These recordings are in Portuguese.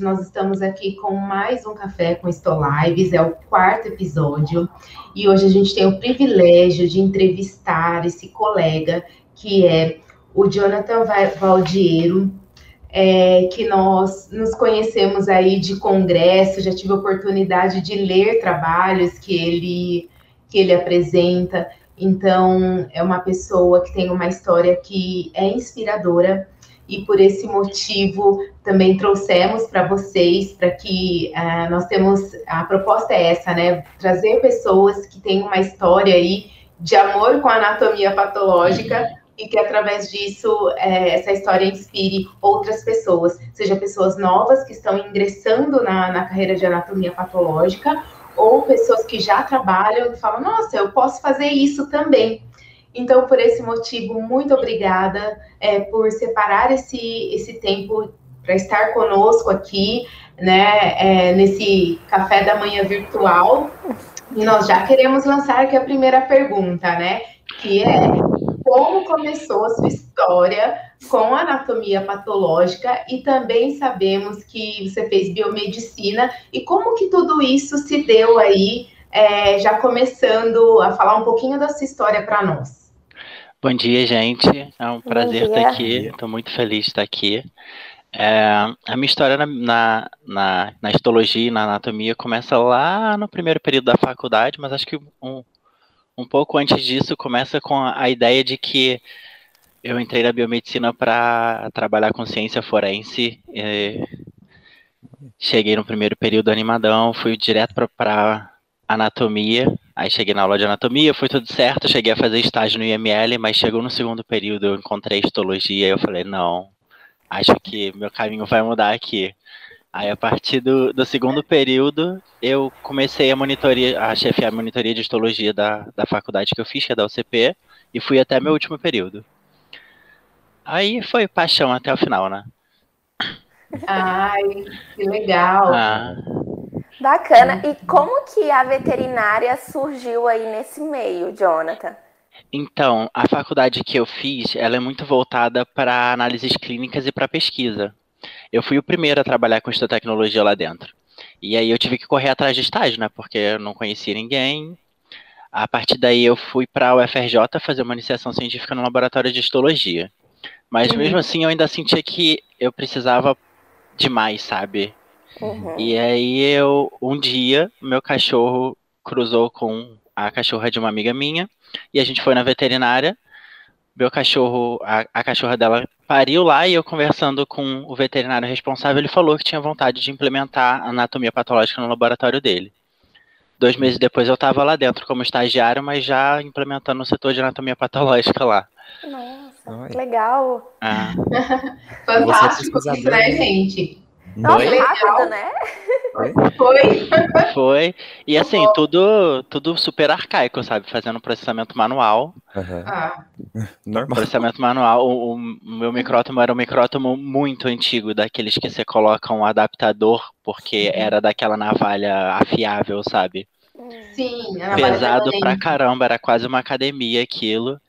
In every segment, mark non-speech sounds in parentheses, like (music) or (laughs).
nós estamos aqui com mais um Café com Stolives, é o quarto episódio, e hoje a gente tem o privilégio de entrevistar esse colega, que é o Jonathan Valdiero, é, que nós nos conhecemos aí de congresso, já tive a oportunidade de ler trabalhos que ele, que ele apresenta, então é uma pessoa que tem uma história que é inspiradora, e por esse motivo também trouxemos para vocês, para que uh, nós temos, a proposta é essa, né, trazer pessoas que têm uma história aí de amor com a anatomia patológica e que através disso é, essa história inspire outras pessoas, seja pessoas novas que estão ingressando na, na carreira de anatomia patológica ou pessoas que já trabalham e falam, nossa, eu posso fazer isso também. Então, por esse motivo, muito obrigada é, por separar esse, esse tempo para estar conosco aqui, né, é, nesse café da manhã virtual. E nós já queremos lançar aqui a primeira pergunta, né, que é como começou a sua história com anatomia patológica e também sabemos que você fez biomedicina e como que tudo isso se deu aí, é, já começando a falar um pouquinho da sua história para nós. Bom dia, gente. É um prazer estar aqui. Estou muito feliz de estar aqui. É, a minha história na, na, na, na, histologia e na anatomia começa lá no primeiro período da faculdade, mas acho que um, um pouco antes disso começa com a, a ideia de que eu entrei na biomedicina para trabalhar com ciência forense. cheguei no primeiro período animadão, fui direto para anatomia Aí cheguei na aula de anatomia, foi tudo certo, cheguei a fazer estágio no IML, mas chegou no segundo período, eu encontrei histologia e eu falei, não, acho que meu caminho vai mudar aqui. Aí a partir do, do segundo período, eu comecei a monitoria, a chefiar a monitoria de histologia da, da faculdade que eu fiz, que é da UCP, e fui até meu último período. Aí foi paixão até o final, né? Ai, que legal. Ah, Bacana. E como que a veterinária surgiu aí nesse meio, Jonathan? Então, a faculdade que eu fiz, ela é muito voltada para análises clínicas e para pesquisa. Eu fui o primeiro a trabalhar com tecnologia lá dentro. E aí eu tive que correr atrás de estágio, né? Porque eu não conhecia ninguém. A partir daí eu fui para a UFRJ fazer uma iniciação científica no laboratório de histologia. Mas uhum. mesmo assim eu ainda sentia que eu precisava de mais, sabe? Uhum. E aí eu, um dia, meu cachorro cruzou com a cachorra de uma amiga minha e a gente foi na veterinária. Meu cachorro, a, a cachorra dela pariu lá e eu conversando com o veterinário responsável, ele falou que tinha vontade de implementar anatomia patológica no laboratório dele. Dois meses depois eu estava lá dentro como estagiário, mas já implementando o setor de anatomia patológica lá. Nossa, legal. Ah. Fantástico né, gente? Nossa, Foi? rápido, né? Foi. Foi. E assim, tudo, tudo super arcaico, sabe? Fazendo processamento manual. Uhum. Ah. Normal. Processamento manual. O, o, meu micrótomo era um micrótomo muito antigo, daqueles que você coloca um adaptador, porque era daquela navalha afiável, sabe? Sim, Pesado pra caramba, era quase uma academia aquilo.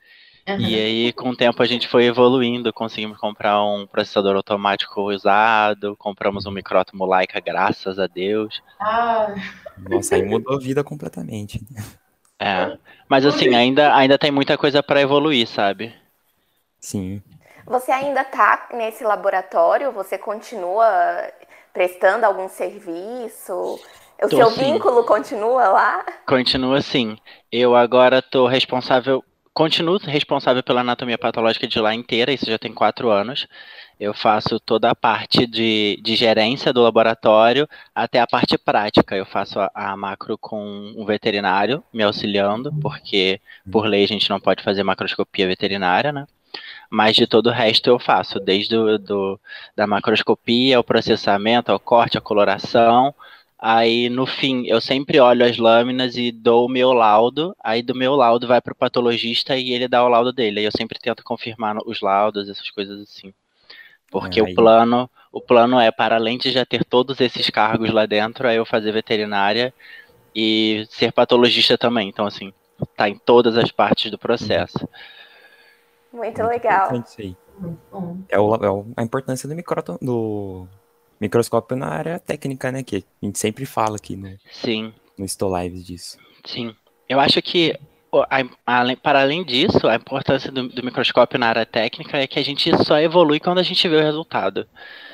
Uhum. E aí, com o tempo, a gente foi evoluindo, conseguimos comprar um processador automático usado, compramos um micrótomo Leica, graças a Deus. Ah. Nossa, aí mudou a vida completamente. É, mas assim, ainda, ainda tem muita coisa para evoluir, sabe? Sim. Você ainda tá nesse laboratório? Você continua prestando algum serviço? O tô, seu sim. vínculo continua lá? Continua sim. Eu agora estou responsável continuo responsável pela anatomia patológica de lá inteira, isso já tem quatro anos. Eu faço toda a parte de, de gerência do laboratório até a parte prática. Eu faço a, a, macro com um veterinário me auxiliando, porque por lei a gente não pode fazer macroscopia veterinária, né? Mas de todo o resto eu faço, desde do, do da macroscopia, o processamento, ao corte, a coloração, Aí no fim, eu sempre olho as lâminas e dou o meu laudo. Aí do meu laudo vai para o patologista e ele dá o laudo dele. Aí eu sempre tento confirmar os laudos, essas coisas assim. Porque o plano, o plano é para além de já ter todos esses cargos lá dentro, é eu fazer veterinária e ser patologista também. Então assim, tá em todas as partes do processo. Muito legal. Muito É, o, é a importância do micrótomo, do microscópio na área técnica, né? Que a gente sempre fala aqui no, Sim. no Stolives disso. Sim. Eu acho que, para além disso, a importância do, do, microscópio na área técnica é que a gente só evolui quando a gente vê o resultado.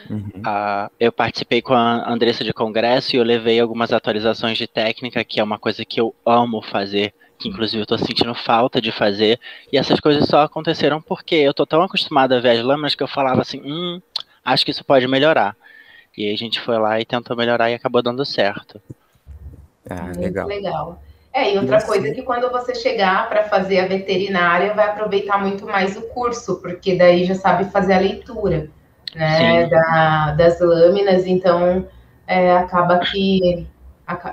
Uhum. Uh, eu participei com a Andressa de congresso e eu levei algumas atualizações de técnica, que é uma coisa que eu amo fazer que inclusive eu tô sentindo falta de fazer, e essas coisas só aconteceram porque eu tô tão acostumado a ver as lâminas que eu falava assim, hum, acho que isso pode melhorar. E aí a gente foi lá e tentou melhorar e acabou dando certo. Ah, Muito legal. legal. É, e outra coisa é que quando você chegar para fazer a veterinária, vai aproveitar muito mais o curso, porque daí já sabe fazer a leitura, né, da, das lâminas, então é, acaba que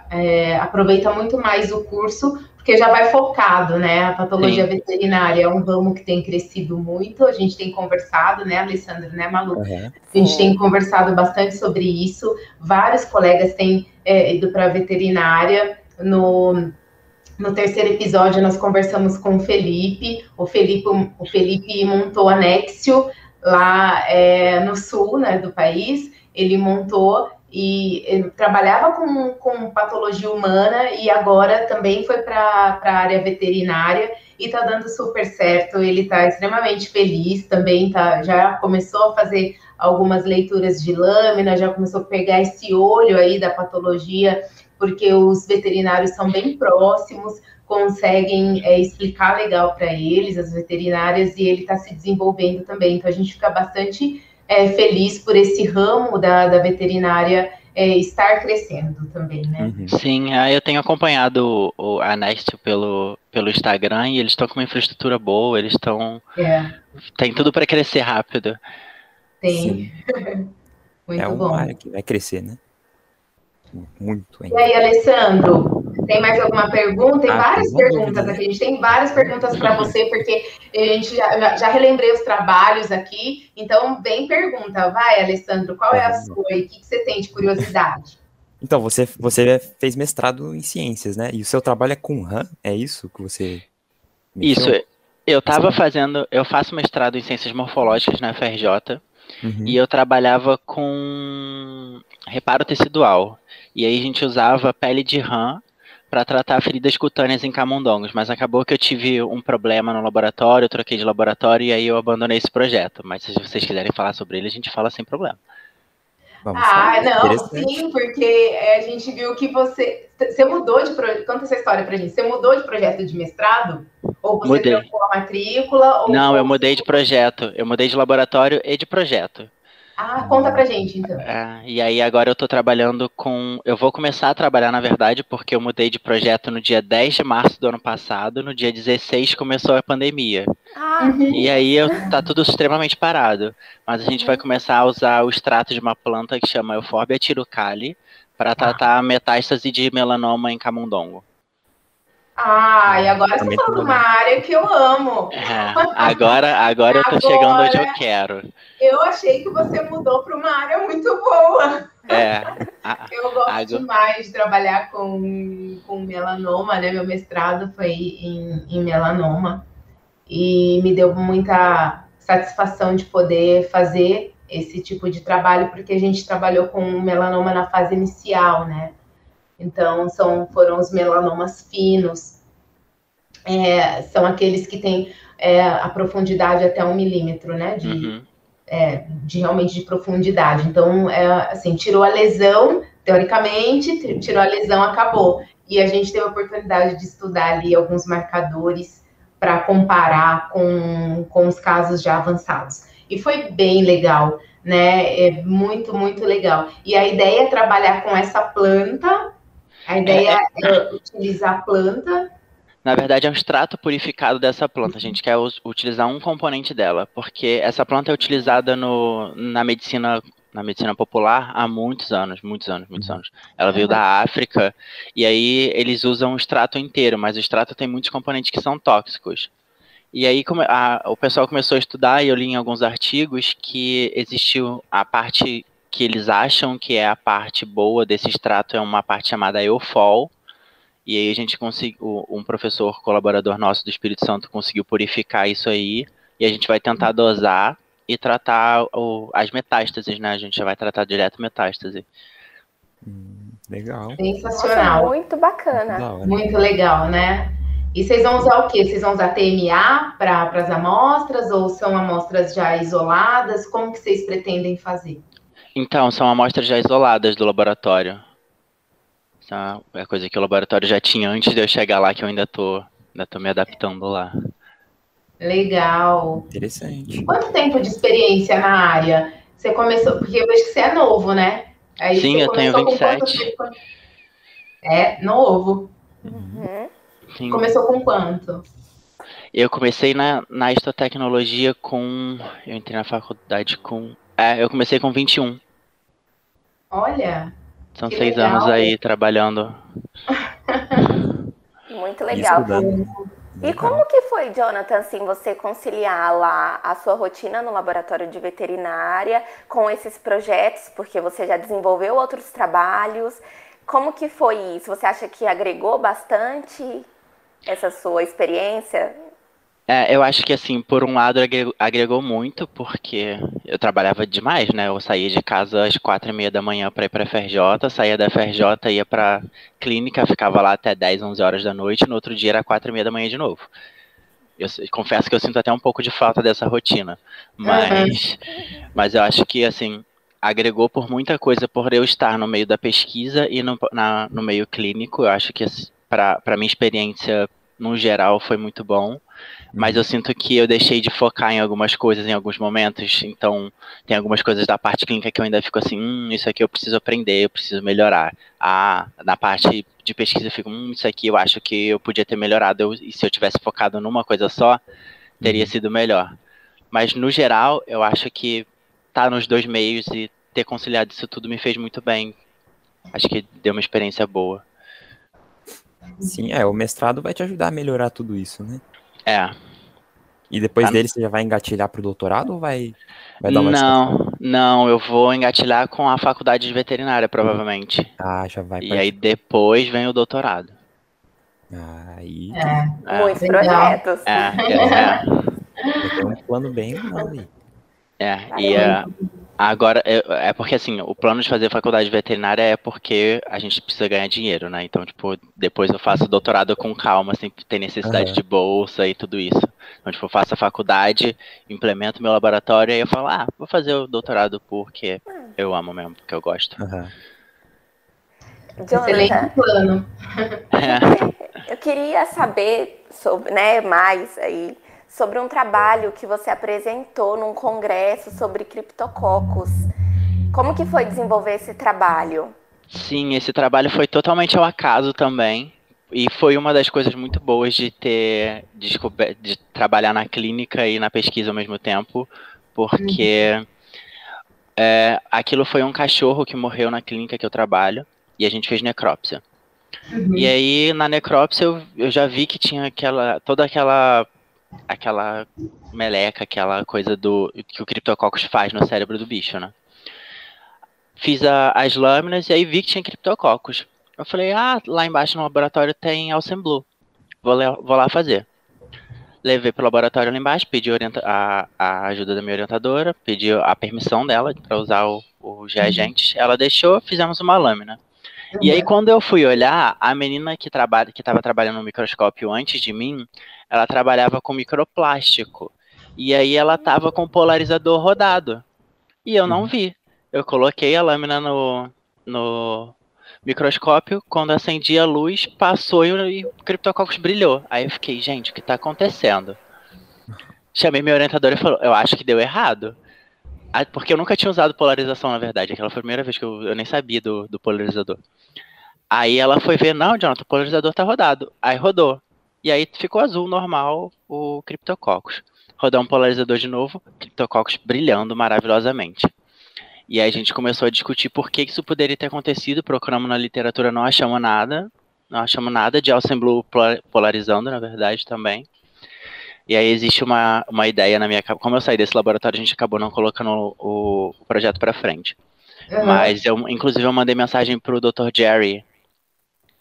é, aproveita muito mais o curso, porque já vai focado, né? A patologia Sim. veterinária é um ramo que tem crescido muito, a gente tem conversado, né, Alessandro, né, Malu? Uhum. A gente tem conversado bastante sobre isso, vários colegas têm é, ido para a veterinária. No, no terceiro episódio, nós conversamos com o Felipe, o Felipe, o Felipe montou a Nexio lá é, no sul né, do país, ele montou e trabalhava com, com patologia humana e agora também foi para a área veterinária e está dando super certo. Ele está extremamente feliz também, tá, já começou a fazer algumas leituras de lâmina, já começou a pegar esse olho aí da patologia, porque os veterinários são bem próximos, conseguem é, explicar legal para eles, as veterinárias, e ele está se desenvolvendo também. Então a gente fica bastante é, feliz por esse ramo da, da veterinária é, estar crescendo também, né? Uhum. Sim, eu tenho acompanhado o, a Nest pelo, pelo Instagram e eles estão com uma infraestrutura boa, eles estão. É. Tem tudo para crescer rápido. Tem. (laughs) Muito é uma área que vai crescer, né? Muito ainda. E aí, Alessandro, tem mais alguma pergunta? Tem ah, várias perguntas aqui. A gente tem várias perguntas para você, porque a gente já, já, relembrei os trabalhos aqui. Então, vem pergunta. Vai, Alessandro, qual é a sua? E o que, que você tem de curiosidade? Então, você, você fez mestrado em ciências, né? E o seu trabalho é com RAM? É isso que você. Mexeu? Isso. Eu estava fazendo. Eu faço mestrado em ciências morfológicas na FRJ. Uhum. E eu trabalhava com reparo tecidual. E aí a gente usava pele de rã para tratar feridas cutâneas em camundongos, mas acabou que eu tive um problema no laboratório, eu troquei de laboratório e aí eu abandonei esse projeto. Mas se vocês quiserem falar sobre ele, a gente fala sem problema. Vamos ah, não, sim, porque a gente viu que você. Você mudou de projeto. Conta essa história pra gente. Você mudou de projeto de mestrado? Ou você Mudei. trocou a matrícula? não, eu mudei de projeto. Eu mudei de laboratório e de projeto. Ah, conta pra gente, então. É, e aí agora eu tô trabalhando com. Eu vou começar a trabalhar, na verdade, porque eu mudei de projeto no dia 10 de março do ano passado, no dia 16 começou a pandemia. Ah. Uhum. E aí eu, tá tudo extremamente parado. Mas a gente uhum. vai começar a usar o extrato de uma planta que chama Euphorbia tirucale para ah. tratar ah. metástase de melanoma em camundongo. Ah, e agora você falou de uma área que eu amo. É, agora, agora eu tô chegando onde eu quero. Eu achei que você mudou para uma área muito boa. É. A, eu gosto a, demais de trabalhar com, com melanoma, né? Meu mestrado foi em, em melanoma. E me deu muita satisfação de poder fazer esse tipo de trabalho, porque a gente trabalhou com melanoma na fase inicial, né? Então, são, foram os melanomas finos, é, são aqueles que têm é, a profundidade até um milímetro, né? De, uhum. é, de realmente de profundidade. Então, é, assim, tirou a lesão, teoricamente, tirou a lesão, acabou. E a gente teve a oportunidade de estudar ali alguns marcadores para comparar com, com os casos já avançados. E foi bem legal, né? É muito, muito legal. E a ideia é trabalhar com essa planta a ideia é, é utilizar a planta. Na verdade, é um extrato purificado dessa planta. A gente quer utilizar um componente dela, porque essa planta é utilizada no, na medicina na medicina popular há muitos anos, muitos anos, muitos anos. Ela veio da África e aí eles usam o extrato inteiro, mas o extrato tem muitos componentes que são tóxicos. E aí a, o pessoal começou a estudar e eu li em alguns artigos que existiu a parte que eles acham que é a parte boa desse extrato é uma parte chamada eufol. E aí a gente conseguiu, um professor colaborador nosso do Espírito Santo conseguiu purificar isso aí. E a gente vai tentar dosar e tratar o, as metástases, né? A gente já vai tratar direto metástase. Hum, legal. Sensacional. Nossa, muito bacana. Muito legal, né? E vocês vão usar o quê? Vocês vão usar TMA para as amostras ou são amostras já isoladas? Como que vocês pretendem fazer? Então, são amostras já isoladas do laboratório. Essa é a coisa que o laboratório já tinha antes de eu chegar lá, que eu ainda tô, ainda tô me adaptando lá. Legal. Interessante. Quanto tempo de experiência na área? Você começou, porque eu vejo que você é novo, né? Aí Sim, eu tenho 27. É, novo. Uhum. Sim. Começou com quanto? Eu comecei na, na histotecnologia com. Eu entrei na faculdade com. É, eu comecei com 21. Olha. São seis legal. anos aí trabalhando. (laughs) Muito legal. E como que foi, Jonathan, assim, você conciliar lá a sua rotina no laboratório de veterinária com esses projetos, porque você já desenvolveu outros trabalhos? Como que foi isso? Você acha que agregou bastante essa sua experiência? É, eu acho que assim, por um lado agregou, muito, porque eu trabalhava demais, né? Eu saía de casa às quatro e meia da manhã para ir para a FRJ, saía da FRJ, ia para clínica, ficava lá até 10, 11 horas da noite, no outro dia era quatro e meia da manhã de novo. Eu confesso que eu sinto até um pouco de falta dessa rotina, mas, uhum. mas eu acho que assim agregou por muita coisa por eu estar no meio da pesquisa e no, na, no meio clínico. Eu acho que assim, para minha experiência no geral foi muito bom mas eu sinto que eu deixei de focar em algumas coisas em alguns momentos. Então, tem algumas coisas da parte clínica que eu ainda fico assim, hum, isso aqui eu preciso aprender, eu preciso melhorar. Ah, na parte de pesquisa eu fico, hum, isso aqui eu acho que eu podia ter melhorado. Eu, e se eu tivesse focado numa coisa só, teria uhum. sido melhor. Mas no geral, eu acho que tá nos dois meios e ter conciliado isso tudo me fez muito bem. Acho que deu uma experiência boa. Sim, é, o mestrado vai te ajudar a melhorar tudo isso, né? É. E depois tá. dele você já vai engatilhar para o doutorado ou vai, vai dar uma Não, não, eu vou engatilhar com a faculdade de veterinária, provavelmente. Ah, já vai. E aí depois vem o doutorado. Aí. É, é. Muitos projetos. É, é, é. Tem um plano bem grande aí. É, e é, Agora, é, é, porque assim, o plano de fazer faculdade veterinária é porque a gente precisa ganhar dinheiro, né? Então, tipo, depois eu faço doutorado com calma, sem ter necessidade uhum. de bolsa e tudo isso. Então, tipo, eu faço a faculdade, implemento meu laboratório e eu falo, ah, vou fazer o doutorado porque eu amo mesmo, porque eu gosto. Uhum. Excelente plano. (laughs) É. Eu queria saber sobre, né, mais aí sobre um trabalho que você apresentou num congresso sobre criptococos. Como que foi desenvolver esse trabalho? Sim, esse trabalho foi totalmente ao acaso também. E foi uma das coisas muito boas de ter descoberto, de trabalhar na clínica e na pesquisa ao mesmo tempo, porque uhum. é, aquilo foi um cachorro que morreu na clínica que eu trabalho e a gente fez necrópsia. Uhum. E aí na necrópsia eu, eu já vi que tinha aquela toda aquela aquela meleca, aquela coisa do que o Cryptococcus faz no cérebro do bicho, né? Fiz a, as lâminas e aí vi que tinha Cryptococcus. Eu falei, ah, lá embaixo no laboratório tem Alcemblu. Vou, vou lá fazer. Levei pro laboratório lá embaixo, pedi a, a ajuda da minha orientadora, pedi a permissão dela para usar o, os reagentes. Ela deixou, fizemos uma lâmina. E aí, quando eu fui olhar, a menina que trabalha, que estava trabalhando no microscópio antes de mim, ela trabalhava com microplástico. E aí ela tava com o polarizador rodado. E eu não uhum. vi. Eu coloquei a lâmina no, no microscópio, quando acendi a luz, passou e o Cryptococcus brilhou. Aí eu fiquei, gente, o que tá acontecendo? Chamei meu orientador e falou, eu acho que deu errado. Porque eu nunca tinha usado polarização, na verdade. Aquela foi a primeira vez que eu, eu nem sabia do, do polarizador. Aí ela foi ver, não, Jonathan, o polarizador tá rodado. Aí rodou. E aí ficou azul normal o Cryptococcus. Rodar um polarizador de novo, Cryptococcus brilhando maravilhosamente. E aí a gente começou a discutir por que isso poderia ter acontecido. Procuramos na literatura, não achamos nada. Não achamos nada de Alcemblu polarizando, na verdade, também. E aí existe uma, uma ideia na minha cabeça. Como eu saí desse laboratório, a gente acabou não colocando o, o projeto para frente. Uhum. Mas eu, inclusive, eu mandei mensagem pro Dr. Jerry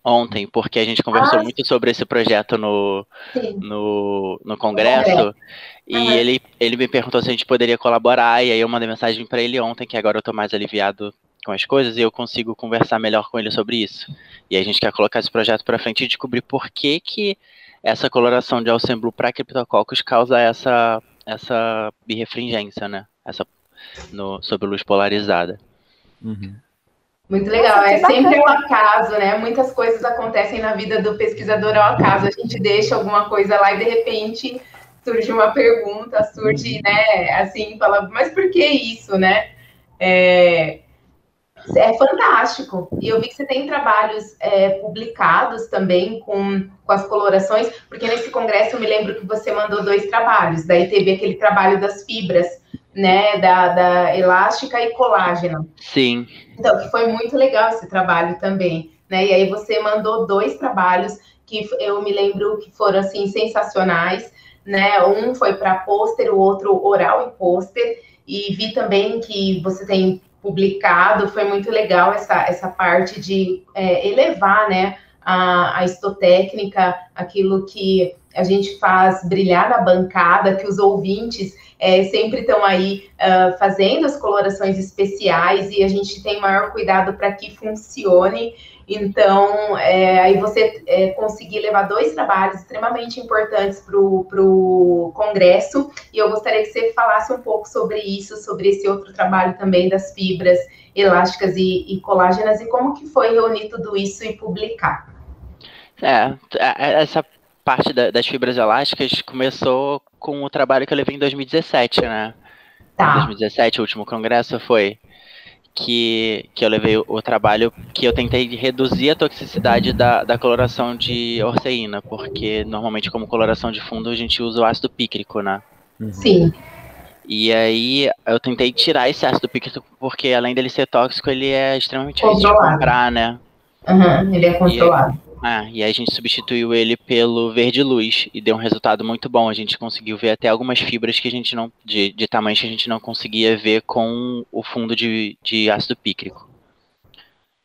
ontem, porque a gente conversou ah, muito sobre esse projeto no, no, no congresso. E uhum. ele, ele me perguntou se a gente poderia colaborar, e aí eu mandei mensagem para ele ontem, que agora eu tô mais aliviado com as coisas, e eu consigo conversar melhor com ele sobre isso. E a gente quer colocar esse projeto para frente e descobrir por que, que essa coloração de Alcem Blue para criptococcus causa essa, essa birrefringência, né? Essa, no, sobre luz polarizada. Uhum. Muito legal, Nossa, é sempre um acaso, né? Muitas coisas acontecem na vida do pesquisador ao acaso. A gente deixa alguma coisa lá e de repente surge uma pergunta, surge, uhum. né, assim, fala, mas por que isso, né? É, é fantástico. E eu vi que você tem trabalhos é, publicados também com, com as colorações, porque nesse congresso eu me lembro que você mandou dois trabalhos. Daí teve aquele trabalho das fibras, né, da, da elástica e colágeno. Sim. Então, que foi muito legal esse trabalho também, né? E aí você mandou dois trabalhos que eu me lembro que foram assim sensacionais, né? Um foi para pôster, o outro oral e pôster. E vi também que você tem publicado, foi muito legal essa, essa parte de é, elevar, né, a, a estotécnica, aquilo que a gente faz brilhar na bancada, que os ouvintes é, sempre estão aí uh, fazendo as colorações especiais e a gente tem maior cuidado para que funcione. Então, é, aí você é, conseguir levar dois trabalhos extremamente importantes para o Congresso, e eu gostaria que você falasse um pouco sobre isso, sobre esse outro trabalho também das fibras elásticas e, e colágenas, e como que foi reunir tudo isso e publicar. É, é essa parte da, das fibras elásticas começou com o trabalho que eu levei em 2017, né? Tá. Em 2017, o último congresso foi que, que eu levei o, o, trabalho que eu tentei reduzir a toxicidade da, da coloração de orceína, porque normalmente como coloração de fundo a gente usa o ácido pícrico, né? Uhum. Sim. E aí eu tentei tirar esse ácido pícrico porque além dele ser tóxico, ele é extremamente difícil de comprar, né? Uhum, ele é controlado. Ah, e aí a gente substituiu ele pelo verde luz e deu um resultado muito bom. A gente conseguiu ver até algumas fibras que a gente não. de, de tamanhos que a gente não conseguia ver com o fundo de, de ácido pícrico.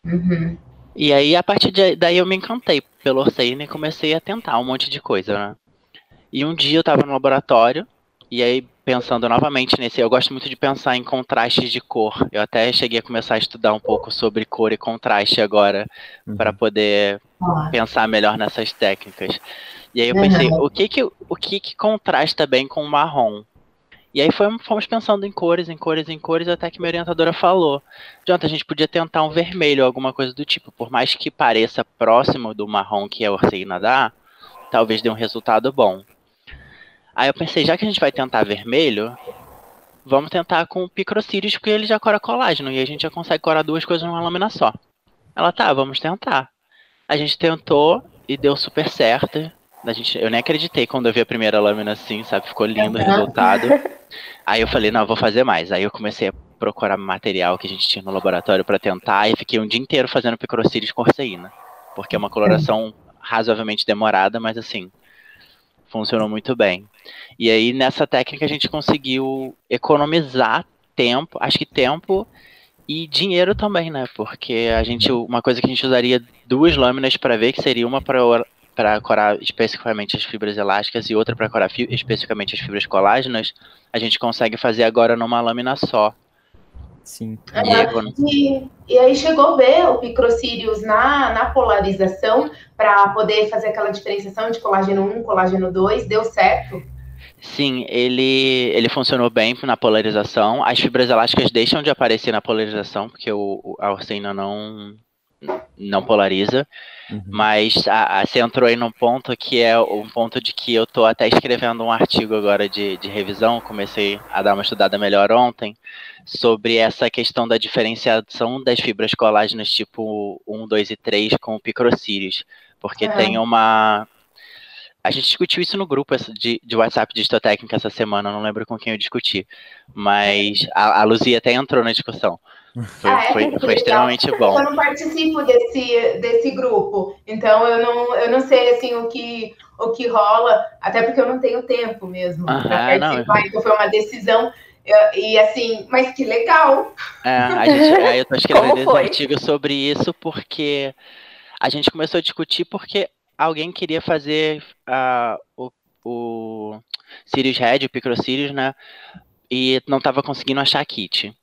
Uhum. E aí, a partir de, daí, eu me encantei pelo Orseina e comecei a tentar um monte de coisa, né? E um dia eu tava no laboratório, e aí, pensando novamente nesse, eu gosto muito de pensar em contrastes de cor. Eu até cheguei a começar a estudar um pouco sobre cor e contraste agora, uhum. para poder pensar melhor nessas técnicas. E aí eu pensei, uhum. o que que, o que que contrasta bem com o marrom? E aí fomos, fomos pensando em cores, em cores, em cores, até que minha orientadora falou, Jonathan, a gente podia tentar um vermelho, alguma coisa do tipo. Por mais que pareça próximo do marrom que a Orseina dá, talvez dê um resultado bom. Aí eu pensei, já que a gente vai tentar vermelho, vamos tentar com o Picrocírios, porque ele já cora colágeno, e a gente já consegue corar duas coisas numa lâmina só. Ela, tá, vamos tentar. A gente tentou e deu super certo. A gente, eu nem acreditei quando eu vi a primeira lâmina assim, sabe? Ficou lindo o resultado. (laughs) Aí eu falei, não, vou fazer mais. Aí eu comecei a procurar material que a gente tinha no laboratório para tentar e fiquei um dia inteiro fazendo picrocílios com orceína. Porque é uma coloração razoavelmente demorada, mas assim, funcionou muito bem. E aí nessa técnica a gente conseguiu economizar tempo, acho que tempo e dinheiro também, né? Porque a gente, uma coisa que a gente usaria duas lâminas para ver, que seria uma para para corar especificamente as fibras elásticas e outra para corar especificamente as fibras colágenas, a gente consegue fazer agora numa lâmina só. Sim. E, e, e aí chegou a ver o Picrocírios na, na polarização para poder fazer aquela diferenciação de colágeno 1, colágeno 2, deu certo? Sim, ele, ele funcionou bem na polarização. As fibras elásticas deixam de aparecer na polarização, porque o, a orcina não, não polariza. Uhum. Mas a, a, você entrou aí num ponto que é um ponto de que eu estou até escrevendo um artigo agora de, de revisão, comecei a dar uma estudada melhor ontem, sobre essa questão da diferenciação das fibras colágenas tipo 1, 2 e 3 com o picrocírios. Porque uhum. tem uma a gente discutiu isso no grupo de, de WhatsApp de Histotécnica essa semana, não lembro com quem eu discuti. Mas a, a Luzia até entrou na discussão. Foi, ah, é? foi, foi extremamente bom. Eu não participo desse, desse grupo, então eu não, eu não sei assim, o, que, o que rola, até porque eu não tenho tempo mesmo para participar, não. então foi uma decisão. E assim, mas que legal! É, a gente, eu tô (laughs) escrevendo esse artigo sobre isso porque a gente começou a discutir porque alguém queria fazer uh, o, o Sirius Red, o Picro Sirius, né? E não estava conseguindo achar kit.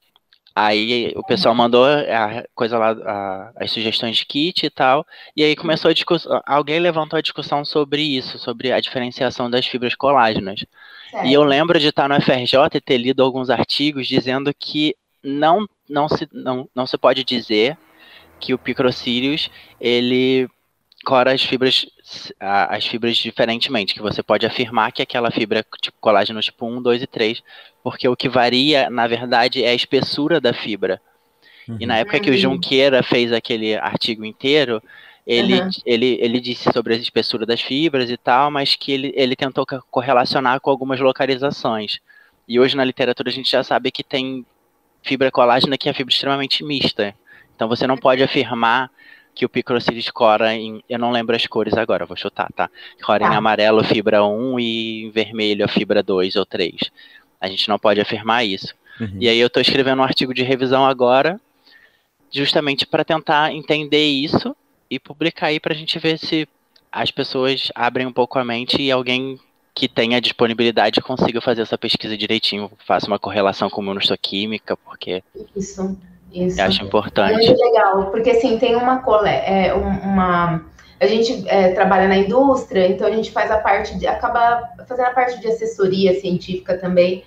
Aí o pessoal mandou a coisa lá, a, as sugestões de kit e tal, e aí começou a discussão, alguém levantou a discussão sobre isso, sobre a diferenciação das fibras colágenas. E eu lembro de estar no FRJ e ter lido alguns artigos dizendo que não, não, se, não, não se pode dizer que o Picrocírios, ele cora as fibras, as fibras diferentemente, que você pode afirmar que aquela fibra tipo colágeno tipo 1, 2 e 3, porque o que varia, na verdade, é a espessura da fibra. Uhum. E na época que o Junqueira fez aquele artigo inteiro, ele, uhum. ele, ele disse sobre a espessura das fibras e tal, mas que ele, ele tentou correlacionar com algumas localizações. E hoje na literatura a gente já sabe que tem fibra colágena que é fibra extremamente mista. Então você não pode afirmar que o Picrocílios cora em. Eu não lembro as cores agora, vou chutar, tá? Cora tá. em amarelo fibra 1 e em vermelho a fibra 2 ou 3. A gente não pode afirmar isso. Uhum. E aí eu estou escrevendo um artigo de revisão agora, justamente para tentar entender isso e publicar aí para a gente ver se as pessoas abrem um pouco a mente e alguém que tenha disponibilidade consiga fazer essa pesquisa direitinho, faça uma correlação com imunohistoquímica, porque isso isso. Eu acho importante. Muito legal, porque assim, tem uma, é, uma a gente é, trabalha na indústria, então a gente faz a parte de, acaba fazendo a parte de assessoria científica também.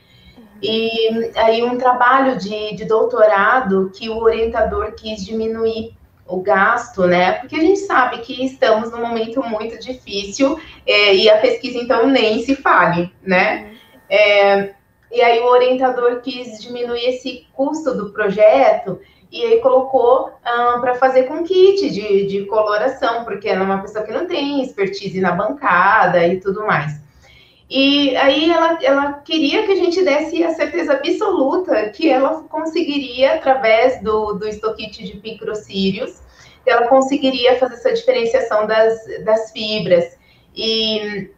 E aí um trabalho de, de doutorado que o orientador quis diminuir o gasto, né? Porque a gente sabe que estamos num momento muito difícil é, e a pesquisa então nem se fale, né? É, e aí o orientador quis diminuir esse custo do projeto e aí colocou um, para fazer com kit de, de coloração, porque ela é uma pessoa que não tem expertise na bancada e tudo mais. E aí ela, ela queria que a gente desse a certeza absoluta que ela conseguiria, através do, do estoquite de microcírios, ela conseguiria fazer essa diferenciação das, das fibras. E,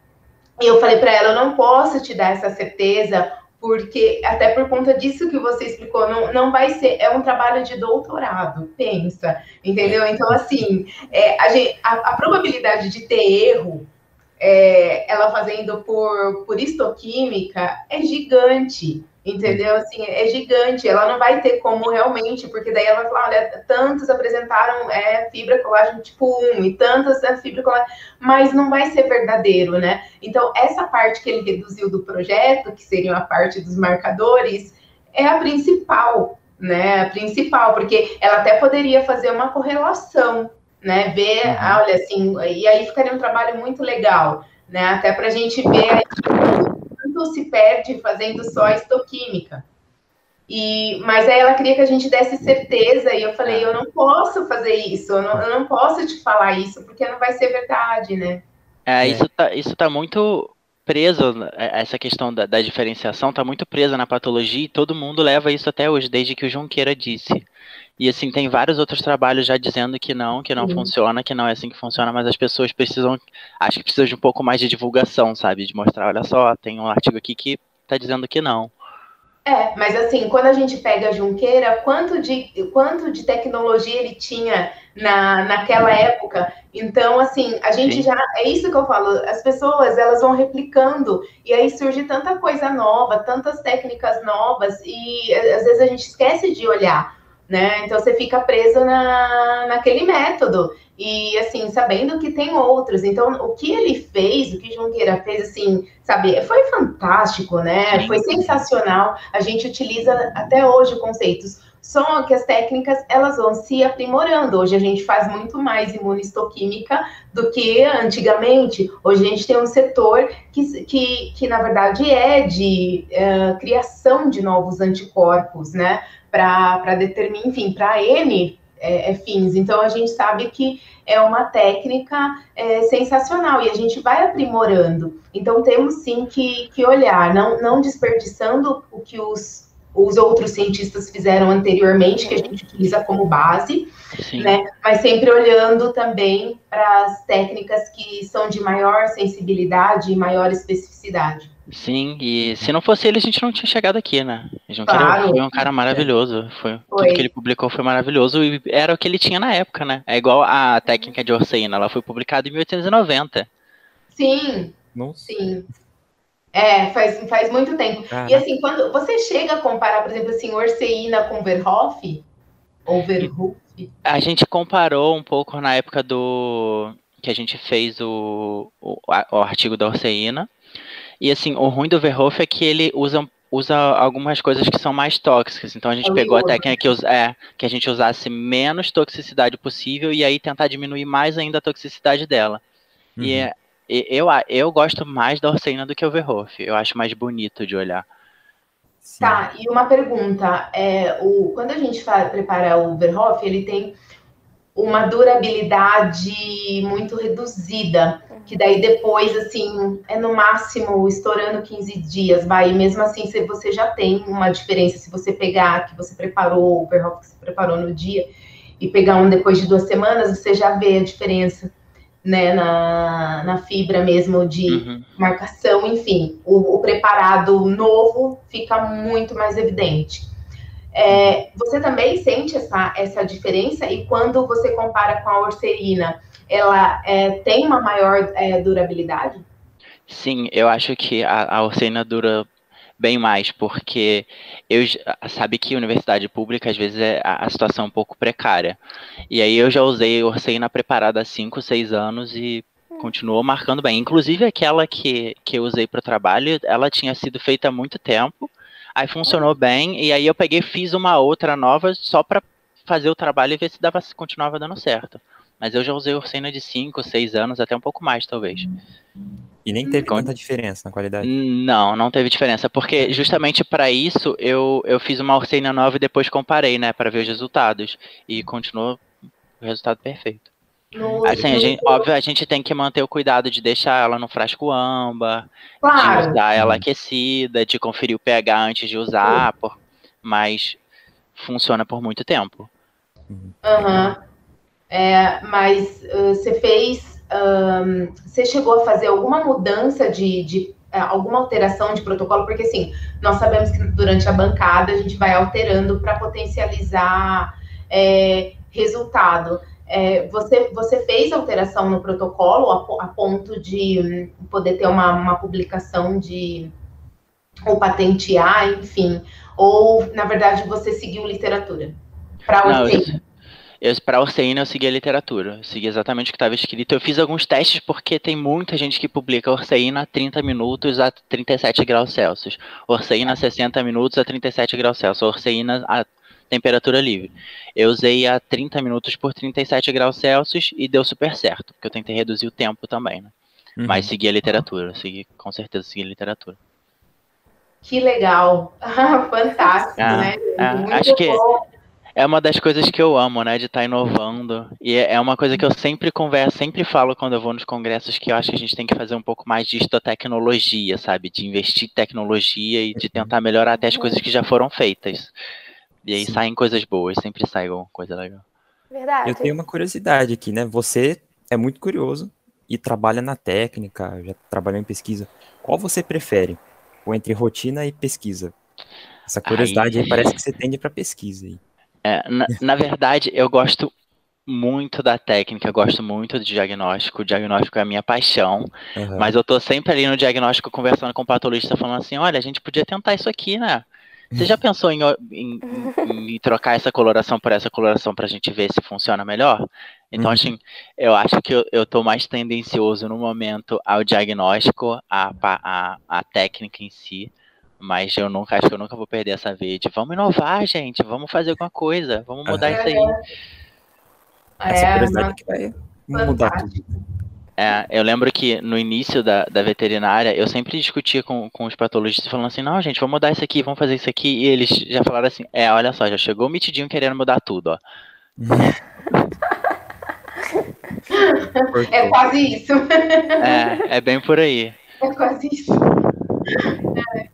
e eu falei para ela, eu não posso te dar essa certeza, porque até por conta disso que você explicou, não, não vai ser, é um trabalho de doutorado, pensa, entendeu? Então, assim, é, a, gente, a, a, probabilidade de ter erro, é, ela fazendo por, por histoquímica, é gigante. Entendeu? Assim, é gigante. Ela não vai ter como realmente, porque daí ela vai falar: olha, tantos apresentaram é, fibra colágeno tipo 1 e tantas é fibra colágeno, mas não vai ser verdadeiro, né? Então, essa parte que ele reduziu do projeto, que seria a parte dos marcadores, é a principal, né? A principal, porque ela até poderia fazer uma correlação, né? Ver, uhum. ah, olha, assim, e aí ficaria um trabalho muito legal, né? Até para a gente ver quanto se perde fazendo só estoquímica. E, mas aí ela queria que a gente desse certeza, e eu falei, eu não posso fazer isso, eu não, eu não posso te falar isso, porque não vai ser verdade, né? É, isso tá, isso tá muito preso, é, essa questão da, da diferenciação tá muito presa na patologia, e todo mundo leva isso até hoje, desde que o Junqueira disse. E assim, tem vários outros trabalhos já dizendo que não, que não uhum. funciona, que não é assim que funciona, mas as pessoas precisam, acho que precisam de um pouco mais de divulgação, sabe? De mostrar, olha só, tem um artigo aqui que está dizendo que não. É, mas assim, quando a gente pega a Junqueira, quanto de, quanto de tecnologia ele tinha na, naquela época? Então, assim, a gente Sim. já. É isso que eu falo, as pessoas elas vão replicando, e aí surge tanta coisa nova, tantas técnicas novas, e às vezes a gente esquece de olhar né? Então você fica preso na, naquele método e assim sabendo que tem outros. Então o que ele fez, o que Junqueira fez, assim, sabe, foi fantástico, né? Foi sensacional. A gente utiliza até hoje conceitos. Só que as técnicas elas vão se aprimorando. Hoje a gente faz muito mais imunistoquímica do que antigamente. Hoje a gente tem um setor que, que, que na verdade é de uh, criação de novos anticorpos, né? Para determinar, enfim, para N é, é, fins. Então a gente sabe que é uma técnica é, sensacional e a gente vai aprimorando. Então temos sim que, que olhar, não, não desperdiçando o que os, os outros cientistas fizeram anteriormente, que a gente utiliza como base, né? Mas sempre olhando também para as técnicas que são de maior sensibilidade e maior especificidade. Sim, e se não fosse ele, a gente não tinha chegado aqui, né? João Claro. foi um cara maravilhoso. Foi, Foi. Tudo que ele publicou foi maravilhoso e era o que ele tinha na época, né? É igual a técnica de Orseína, ela foi publicada em 1890. Sim, Nossa. sim. É, faz, faz muito tempo. E Caraca. assim, quando você chega a comparar, por exemplo, assim, Orseína com Verhoff, ou Verhoff, A gente comparou um pouco na época do. que a gente fez o, o, o artigo da Orseína. E assim, o ruim do Verhoff é que ele usa, usa algumas coisas que são mais tóxicas. Então a gente É pegou a técnica que, é, que a gente usasse menos toxicidade possível e aí tentar diminuir mais ainda a toxicidade dela. E, Uhum. é- e eu, a- eu gosto mais da Orseína do que o Verhoff. Eu acho mais bonito de olhar. Sim. Tá, e uma pergunta. É, o, quando a gente fa- prepara o Verhoff, ele tem uma durabilidade muito reduzida, que daí depois, assim, é no máximo estourando 15 dias, vai, e mesmo assim se você já tem uma diferença, se você pegar que você preparou, o Verhoff que você preparou no dia, e pegar um depois de duas semanas, você já vê a diferença, né, na, na fibra mesmo de Uhum. marcação, enfim, o, o preparado novo fica muito mais evidente. É, você também sente essa, essa diferença e quando você compara com a orcerina, ela é, tem uma maior é, durabilidade? Sim, eu acho que a, a Orseína dura bem mais, porque eu sabe que universidade pública às vezes é, a, a situação é um pouco precária. E aí eu já usei Orseína preparada há 5, 6 anos e continuou marcando bem. Inclusive aquela que, que eu usei para o trabalho, ela tinha sido feita há muito tempo, aí funcionou bem, e aí eu peguei e fiz uma outra nova só para fazer o trabalho e ver se dava, se continuava dando certo. Mas eu já usei Orseína de 5, 6 anos, até um pouco mais, talvez. E nem teve Con- tanta diferença na qualidade. Não, não teve diferença, porque justamente para isso eu, eu fiz uma Orseina nova e depois comparei, né, para ver os resultados e continuou o resultado perfeito. No, Assim, a no- gente, óbvio, a gente tem que manter o cuidado de deixar ela no frasco âmbar, de claro, usar ela aquecida, de conferir o pH antes de usar, por- mas funciona por muito tempo. aham. É, mas uh, você fez, ahn, você chegou a fazer alguma mudança de, de é, alguma alteração de protocolo? Porque assim, nós sabemos que durante a bancada a gente vai alterando para potencializar é, resultado. É, você, você fez alteração no protocolo a, a ponto de hum, poder ter uma, uma publicação de ou patentear, enfim, ou na verdade você seguiu literatura? Para eu, eu, para Orseína eu segui a literatura, eu segui exatamente o que estava escrito. Eu fiz alguns testes porque tem muita gente que publica Orseína a 30 minutos a 37 graus Celsius, Orseína a 60 minutos a 37 graus Celsius, Orseína a temperatura livre. Eu usei a 30 minutos por 37 graus Celsius e deu super certo, porque eu tentei reduzir o tempo também, né? Uhum. Mas segui a literatura, segui, com certeza segui a literatura. Que legal, (laughs) fantástico, Ah, né? ah, Muito acho que- bom. É uma das coisas que eu amo, né? De estar inovando. E é é uma coisa que eu sempre converso, sempre falo quando eu vou nos congressos, que eu acho que a gente tem que fazer um pouco mais disso da tecnologia, sabe? De investir em tecnologia e de tentar melhorar até as coisas que já foram feitas. E aí Sim. saem coisas boas, sempre sai alguma coisa legal. Verdade. Eu tenho uma curiosidade aqui, né? Você é muito curioso e trabalha na técnica, já trabalhou em pesquisa. Qual você prefere? Ou entre rotina e pesquisa? Essa curiosidade aí, Aí- parece que você tende para pesquisa aí. É, na, na verdade, eu gosto muito da técnica, eu gosto muito do diagnóstico. O diagnóstico é a minha paixão. Aham. Mas eu tô sempre ali no diagnóstico conversando com o patologista, falando assim: olha, a gente podia tentar isso aqui, né? Você já pensou em, em- em- em trocar essa coloração por essa coloração pra gente ver se funciona melhor? Então, Uhum. assim, eu acho que eu, eu tô mais tendencioso no momento ao diagnóstico, à, pa- à, à técnica em si. Mas eu nunca acho que eu nunca vou perder essa vez de vamos inovar, gente, vamos fazer alguma coisa, vamos mudar Aham. isso aí. Essa É, curiosidade que vai mudar fantástico. tudo. É, eu lembro que no início da, da veterinária, eu sempre discutia com, com os patologistas, falando assim, não, gente, vamos mudar isso aqui, vamos fazer isso aqui, e eles já falaram assim, é, olha só, já chegou o mitidinho querendo mudar tudo, ó. É quase isso. É, é bem por aí. É quase isso. A (laughs)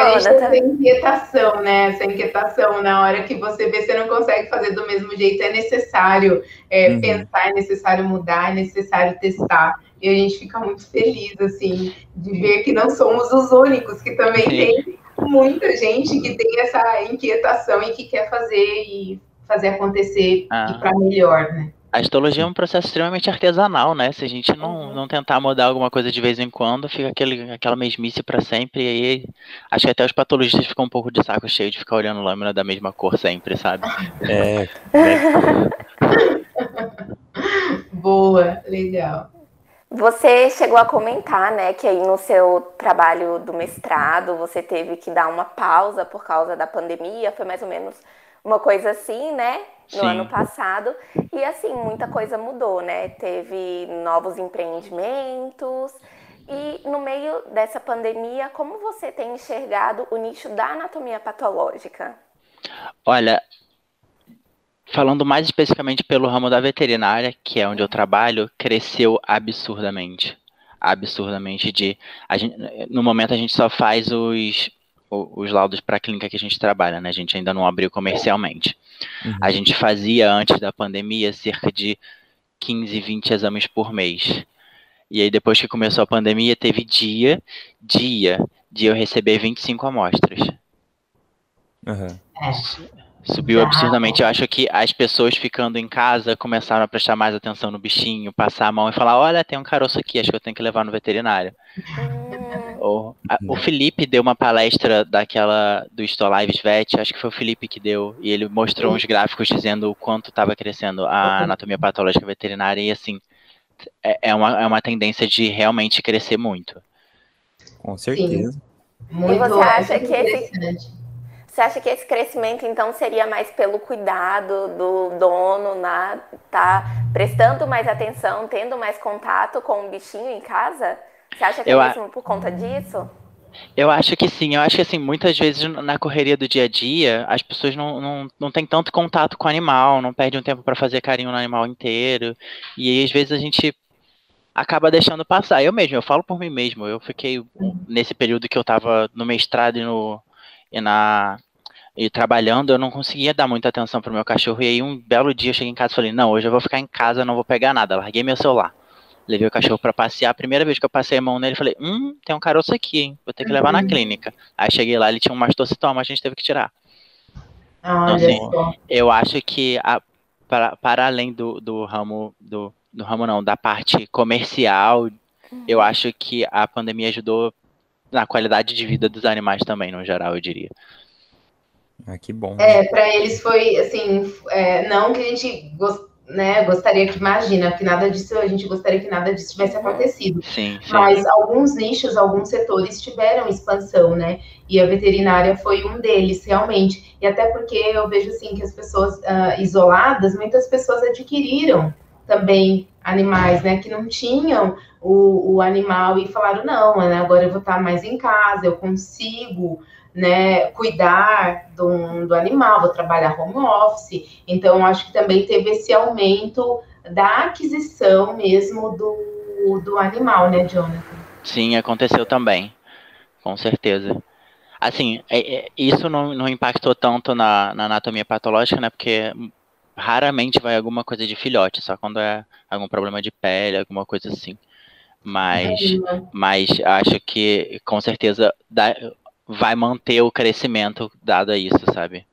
gente tem Jonathan, essa inquietação, né? Essa inquietação na hora que você vê, você não consegue fazer do mesmo jeito. É necessário é, Uhum. pensar, é necessário mudar, é necessário testar. e a gente fica muito feliz, assim, de ver que não somos os únicos, que também tem muita gente que tem essa inquietação e que quer fazer e fazer acontecer ah. e para melhor, né? A histologia é um processo extremamente artesanal, né? Se a gente não, uhum. não tentar mudar alguma coisa de vez em quando, fica aquele, aquela mesmice para sempre. E aí, acho que até os patologistas ficam um pouco de saco cheio de ficar olhando lâmina da mesma cor sempre, sabe? É. é. (laughs) Boa, legal. Você chegou a comentar, né, que aí no seu trabalho do mestrado você teve que dar uma pausa por causa da pandemia, foi mais ou menos uma coisa assim, né, no Sim. ano passado. E assim, muita coisa mudou, né? Teve novos empreendimentos. E no meio dessa pandemia, como você tem enxergado o nicho da anatomia patológica? Olha, falando mais especificamente pelo ramo da veterinária, que é onde eu trabalho, cresceu absurdamente. Absurdamente de. Gente, no momento a gente só faz os, os laudos para a clínica que a gente trabalha, né? A gente ainda não abriu comercialmente. Uhum. A gente fazia antes da pandemia cerca de 15, 20 exames por mês. E aí depois que começou a pandemia, teve dia, dia, de eu receber 25 amostras. Uhum. É. Subiu absurdamente. Eu acho que as pessoas ficando em casa começaram a prestar mais atenção no bichinho, passar a mão e falar: olha, tem um caroço aqui, acho que eu tenho que levar no veterinário. O, a, o Felipe deu uma palestra daquela do Stolives Vet, acho que foi o Felipe que deu, e ele mostrou uns gráficos dizendo o quanto estava crescendo a anatomia patológica veterinária, e assim, é, é, uma, é uma tendência de realmente crescer muito. Com certeza. Sim. Muito, e você acha que esse você acha que esse crescimento, então, seria mais pelo cuidado do dono, né? tá prestando mais atenção, tendo mais contato com o bichinho em casa? Você acha que é eu é mesmo por conta disso? Eu acho que sim, eu acho que assim, muitas vezes na correria do dia a dia, as pessoas não, não, não têm tanto contato com o animal, não perdem um tempo para fazer carinho no animal inteiro. E aí, às vezes, a gente acaba deixando passar. Eu mesmo, eu falo por mim mesmo. Eu fiquei nesse período que eu estava no mestrado e no, e na e trabalhando, eu não conseguia dar muita atenção pro meu cachorro. E aí um belo dia eu cheguei em casa e falei, não, hoje eu vou ficar em casa, não vou pegar nada. Larguei meu celular. Levei o cachorro para passear. A primeira vez que eu passei a mão nele, falei, hum, tem um caroço aqui, hein? Vou ter que levar na uhum. clínica. Aí cheguei lá, ele tinha um mastocitoma, a gente teve que tirar. Ah, então, assim, eu acho que a, para, para além do, do ramo, do, do ramo não, da parte comercial, eu uhum. acho que a pandemia ajudou na qualidade de vida dos animais também, no geral, eu diria. Ah, que bom. É, para eles foi assim, é, não que a gente gost, né, gostaria que, imagina, que nada disso, a gente gostaria que nada disso tivesse acontecido. Sim, sim. Mas alguns nichos, alguns setores tiveram expansão, né? E a veterinária foi um deles, realmente. E até porque eu vejo assim que as pessoas uh, isoladas, muitas pessoas adquiriram também animais, né, que não tinham o, o animal e falaram, não, né, agora eu vou estar mais em casa, eu consigo né, cuidar do, do animal, vou trabalhar home office. Então, acho que também teve esse aumento da aquisição mesmo do, do animal, né, Jonathan? Sim, aconteceu também, com certeza. Assim, é, é, isso não, não impactou tanto na, na anatomia patológica, né, porque raramente vai alguma coisa de filhote, só quando é algum problema de pele, alguma coisa assim. Mas, mas acho que com certeza dá, vai manter o crescimento dado a isso, sabe?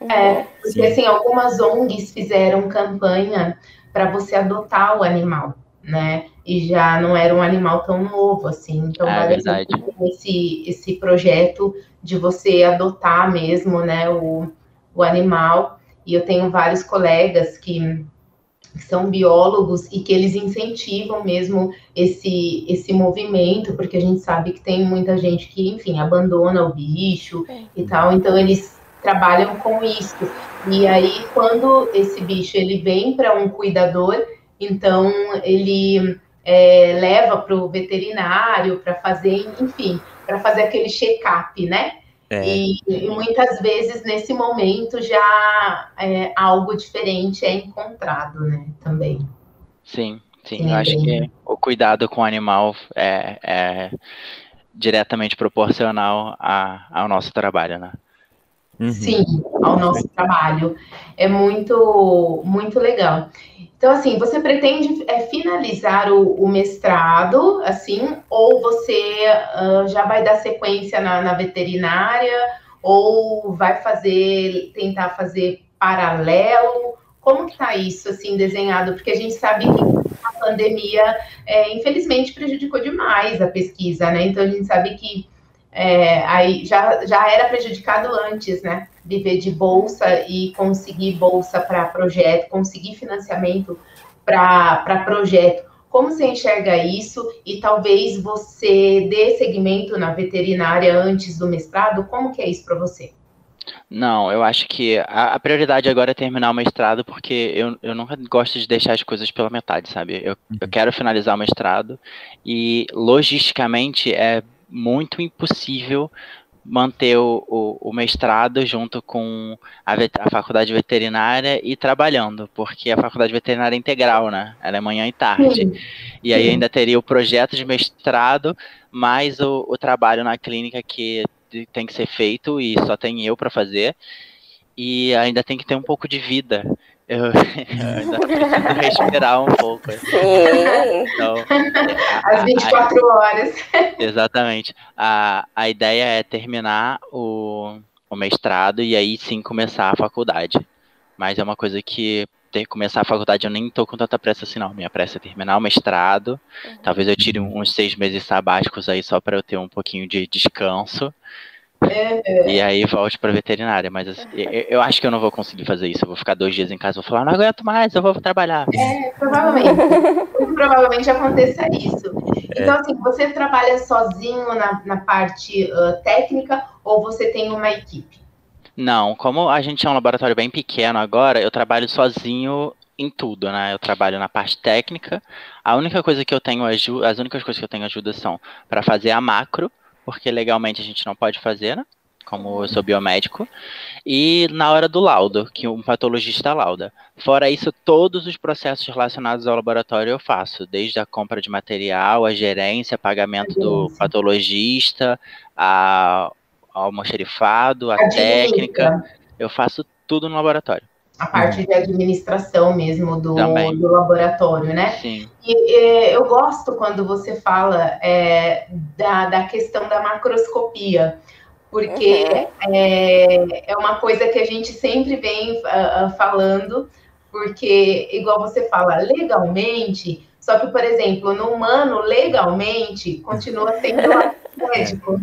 É, porque Sim. assim, algumas ONGs fizeram campanha para você adotar o animal, né? E já não era um animal tão novo assim. Então, é verdade. esse, esse projeto de você adotar mesmo, né, o, o animal. E eu tenho vários colegas que que são biólogos e que eles incentivam mesmo esse, esse movimento, porque a gente sabe que tem muita gente que, enfim, abandona o bicho é. e tal, então eles trabalham com isso. E aí, quando esse bicho ele vem para um cuidador, então ele é, leva para o veterinário para fazer, enfim, para fazer aquele check-up, né? É. E, e, muitas vezes nesse momento já é, algo diferente é encontrado, né? Também. Sim, sim. sim eu acho que o cuidado com o animal é, é diretamente proporcional a, ao nosso trabalho, né? Uhum. sim, ao nosso trabalho. É muito, muito legal. Então, assim, você pretende é, finalizar o, o, mestrado, assim, ou você uh, já vai dar sequência na, na, veterinária, ou vai fazer, tentar fazer paralelo? Como que tá isso, assim, desenhado? Porque a gente sabe que a pandemia, é, infelizmente, prejudicou demais a pesquisa, né? Então, a gente sabe que é, aí já, já era prejudicado antes, né? Viver de bolsa e conseguir bolsa para projeto, conseguir financiamento para projeto. Como você enxerga isso? E talvez você dê segmento na veterinária antes do mestrado? Como que é isso para você? Não, eu acho que a, a, prioridade agora é terminar o mestrado, porque eu, eu nunca gosto de deixar as coisas pela metade, sabe? Eu, eu uhum. quero finalizar o mestrado e logisticamente é muito impossível manter o, o, o, mestrado junto com a, a, faculdade veterinária e trabalhando, porque a faculdade veterinária é integral, né? Ela é manhã e tarde. Sim. E aí ainda teria o projeto de mestrado, mais o, o trabalho na clínica que tem que ser feito e só tem eu para fazer. E ainda tem que ter um pouco de vida. Eu, eu (laughs) ainda (laughs) preciso respirar um pouco. Assim. Então, Às 24 a, horas. (laughs) Exatamente. A, a ideia é terminar o, o mestrado e aí sim começar a faculdade. Mas é uma coisa que ter começar a faculdade eu nem tô com tanta pressa assim, não. Minha pressa é terminar o mestrado. Uhum. Talvez eu tire uns seis meses sabáticos aí só para eu ter um pouquinho de descanso. É, E aí volte para veterinária, mas assim, eu, eu, acho que eu não vou conseguir fazer isso. Eu vou ficar dois dias em casa, vou falar, não aguento mais, eu vou trabalhar. É, provavelmente. provavelmente aconteça isso. É. Então, assim, você trabalha sozinho na, na parte uh, técnica ou você tem uma equipe? Não, como a gente é um laboratório bem pequeno agora, eu trabalho sozinho em tudo, né? Eu trabalho na parte técnica. A única coisa que eu tenho ajuda, as únicas coisas que eu tenho ajuda são para fazer a macro, porque legalmente a gente não pode fazer, né? Como eu sou biomédico, e na hora do laudo, que um patologista lauda. Fora isso, todos os processos relacionados ao laboratório eu faço, desde a compra de material, a gerência, pagamento do patologista, a, ao almoxerifado, a, a técnica. Eu faço tudo no laboratório a parte de administração mesmo do, do laboratório, né? Sim. E é, eu gosto quando você fala é, da, da questão da macroscopia, porque uhum. é, é uma coisa que a gente sempre vem uh, falando, porque, igual você fala, legalmente, só que, por exemplo, no humano, legalmente, continua sendo (laughs) médico.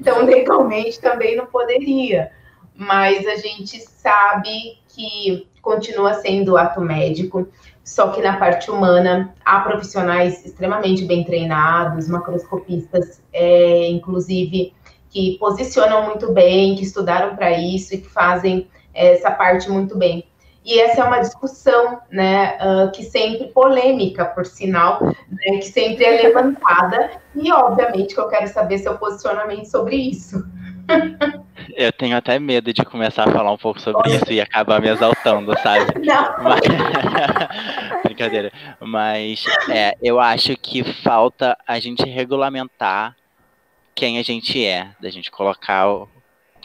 então, legalmente também não poderia mas a gente sabe que continua sendo ato médico, só que na parte humana há profissionais extremamente bem treinados, macroscopistas, é, inclusive, que posicionam muito bem, que estudaram para isso e que fazem essa parte muito bem. E essa é uma discussão, né, uh, que sempre polêmica, por sinal, né, que sempre é levantada, e obviamente que eu quero saber seu posicionamento sobre isso. (laughs) Eu tenho até medo de começar a falar um pouco sobre isso e acabar me exaltando, sabe? (laughs) Não. Mas... (laughs) Brincadeira. Mas é, eu acho que falta a gente regulamentar quem a gente é, da gente colocar o,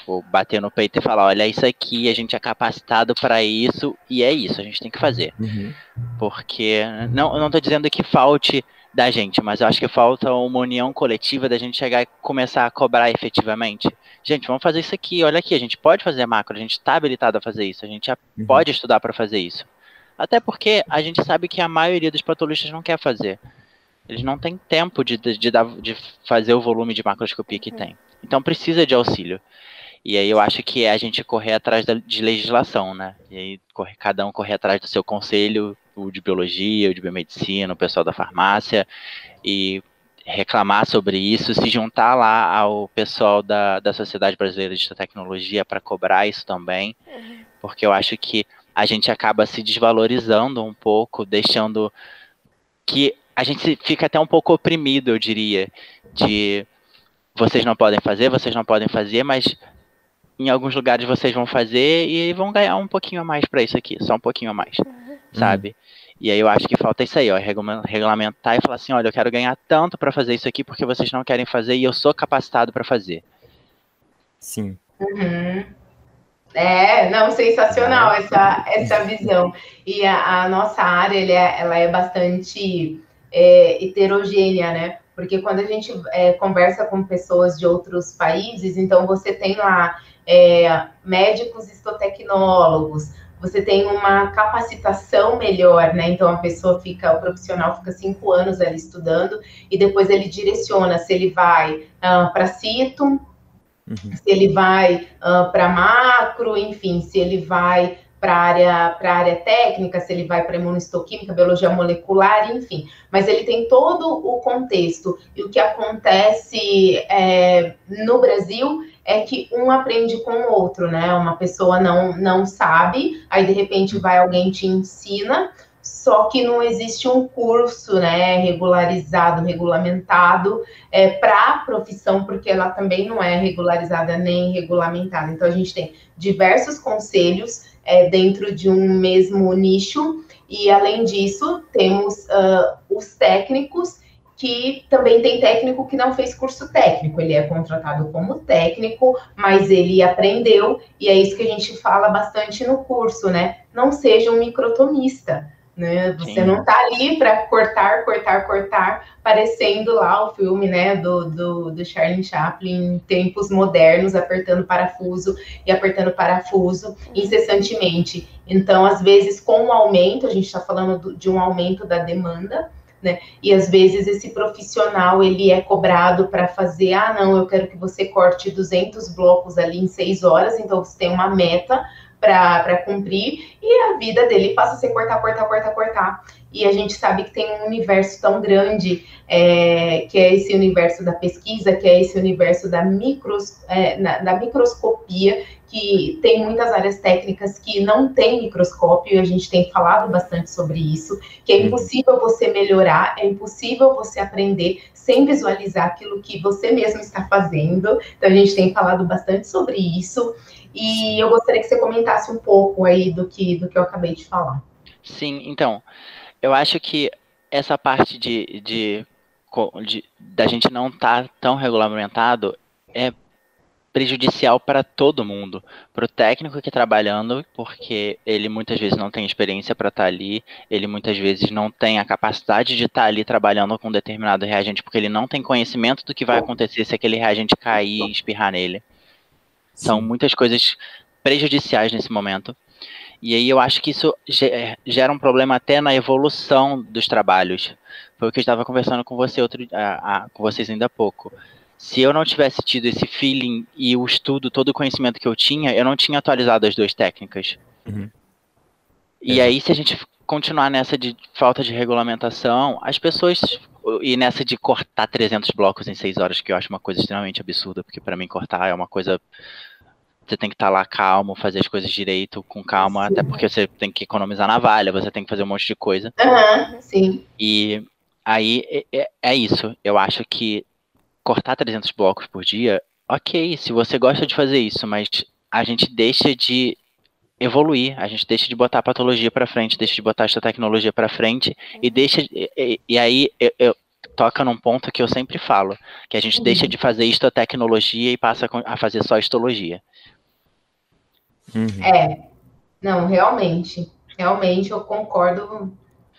o bater no peito e falar, olha, isso aqui, a gente é capacitado para isso e é isso, a gente tem que fazer. Uhum. Porque não, eu não estou dizendo que falte da gente, mas eu acho que falta uma união coletiva da gente chegar e começar a cobrar efetivamente. Gente, vamos fazer isso aqui, olha aqui, a gente pode fazer macro, a gente está habilitado a fazer isso, a gente uhum. pode estudar para fazer isso. Até porque a gente sabe que a maioria dos patologistas não quer fazer. Eles não têm tempo de, de, de, de fazer o volume de macroscopia que uhum. tem. Então precisa de auxílio. E aí eu acho que é a gente correr atrás da, de legislação, né? E aí correr, cada um correr atrás do seu conselho, o de biologia, o de biomedicina, o pessoal da farmácia, e reclamar sobre isso, se juntar lá ao pessoal da, da Sociedade Brasileira de Tecnologia para cobrar isso também, uhum. porque eu acho que a gente acaba se desvalorizando um pouco, deixando que a gente fica até um pouco oprimido, eu diria, de vocês não podem fazer, vocês não podem fazer, mas em alguns lugares vocês vão fazer e vão ganhar um pouquinho a mais para isso aqui, só um pouquinho a mais, uhum. sabe? E aí eu acho que falta isso aí, ó, regulamentar e falar assim, olha, eu quero ganhar tanto para fazer isso aqui porque vocês não querem fazer e eu sou capacitado para fazer. Sim. Uhum. É, não, sensacional essa, essa visão. E a, a nossa área, é, ela é bastante é, heterogênea, né? Porque quando a gente é, conversa com pessoas de outros países, então você tem lá é, médicos histotecnólogos, você tem uma capacitação melhor, né? Então a pessoa fica, o profissional fica cinco anos ali estudando e depois ele direciona se ele vai uh, para cito, uhum. se ele vai uh, ah, para macro, enfim, se ele vai para a área, área técnica, se ele vai para imunistoquímica, biologia molecular, enfim. Mas ele tem todo o contexto. E o que acontece é, no Brasil é que um aprende com o outro, né? Uma pessoa não, não sabe, aí de repente vai alguém te ensina, só que não existe um curso, né, regularizado, regulamentado é, para a profissão, porque ela também não é regularizada nem regulamentada. Então a gente tem diversos conselhos é, dentro de um mesmo nicho, e além disso, temos uh, os técnicos, que também tem técnico que não fez curso técnico, ele é contratado como técnico, mas ele aprendeu, e é isso que a gente fala bastante no curso, né? Não seja um microtomista. Né? Você Sim. não está ali para cortar, cortar, cortar, parecendo lá o filme né, do, do, do Charlie Chaplin em tempos modernos, apertando parafuso e apertando parafuso incessantemente. Então, às vezes, com o aumento, a gente está falando do, de um aumento da demanda, né? E às vezes esse profissional ele é cobrado para fazer, ah, não, eu quero que você corte 200 blocos ali em seis horas, então você tem uma meta para cumprir, e a vida dele passa a ser cortar, cortar, cortar, cortar. E a gente sabe que tem um universo tão grande, é, que é esse universo da pesquisa, que é esse universo da, micros, é, na, da microscopia, que tem muitas áreas técnicas que não tem microscópio, e a gente tem falado bastante sobre isso, que é uhum. impossível você melhorar, é impossível você aprender sem visualizar aquilo que você mesmo está fazendo. Então a gente tem falado bastante sobre isso. E eu gostaria que você comentasse um pouco aí do que, do que eu acabei de falar. Sim, então, eu acho que essa parte de, de, de da gente não estar tá tão regulamentado é prejudicial para todo mundo, para o técnico que está trabalhando, porque ele muitas vezes não tem experiência para estar tá ali, ele muitas vezes não tem a capacidade de estar tá ali trabalhando com um determinado reagente, porque ele não tem conhecimento do que vai acontecer se aquele reagente cair e espirrar nele. São muitas coisas prejudiciais nesse momento. E aí eu acho que isso é, gera um problema até na evolução dos trabalhos. Foi o que eu estava conversando com você outro, a, a, com vocês ainda há pouco. Se eu não tivesse tido esse feeling e o estudo, todo o conhecimento que eu tinha, eu não tinha atualizado as duas técnicas. Uhum. E é. aí, se a gente continuar nessa de falta de regulamentação, as pessoas e nessa de cortar 300 blocos em 6 horas, que eu acho uma coisa extremamente absurda, porque para mim cortar é uma coisa. Você tem que estar tá lá calmo, fazer as coisas direito, com calma, sim. até porque você tem que economizar navalha, você tem que fazer um monte de coisa. Uhum, sim. E aí é, é, é isso. Eu acho que cortar 300 blocos por dia, ok, se você gosta de fazer isso, mas a gente deixa de evoluir, a gente deixa de botar a patologia para frente, deixa de botar essa tecnologia para frente e deixa e, e aí eu, eu, toca num ponto que eu sempre falo, que a gente uhum. deixa de fazer isto a tecnologia e passa a fazer só histologia. Uhum. É, não, realmente, realmente eu concordo,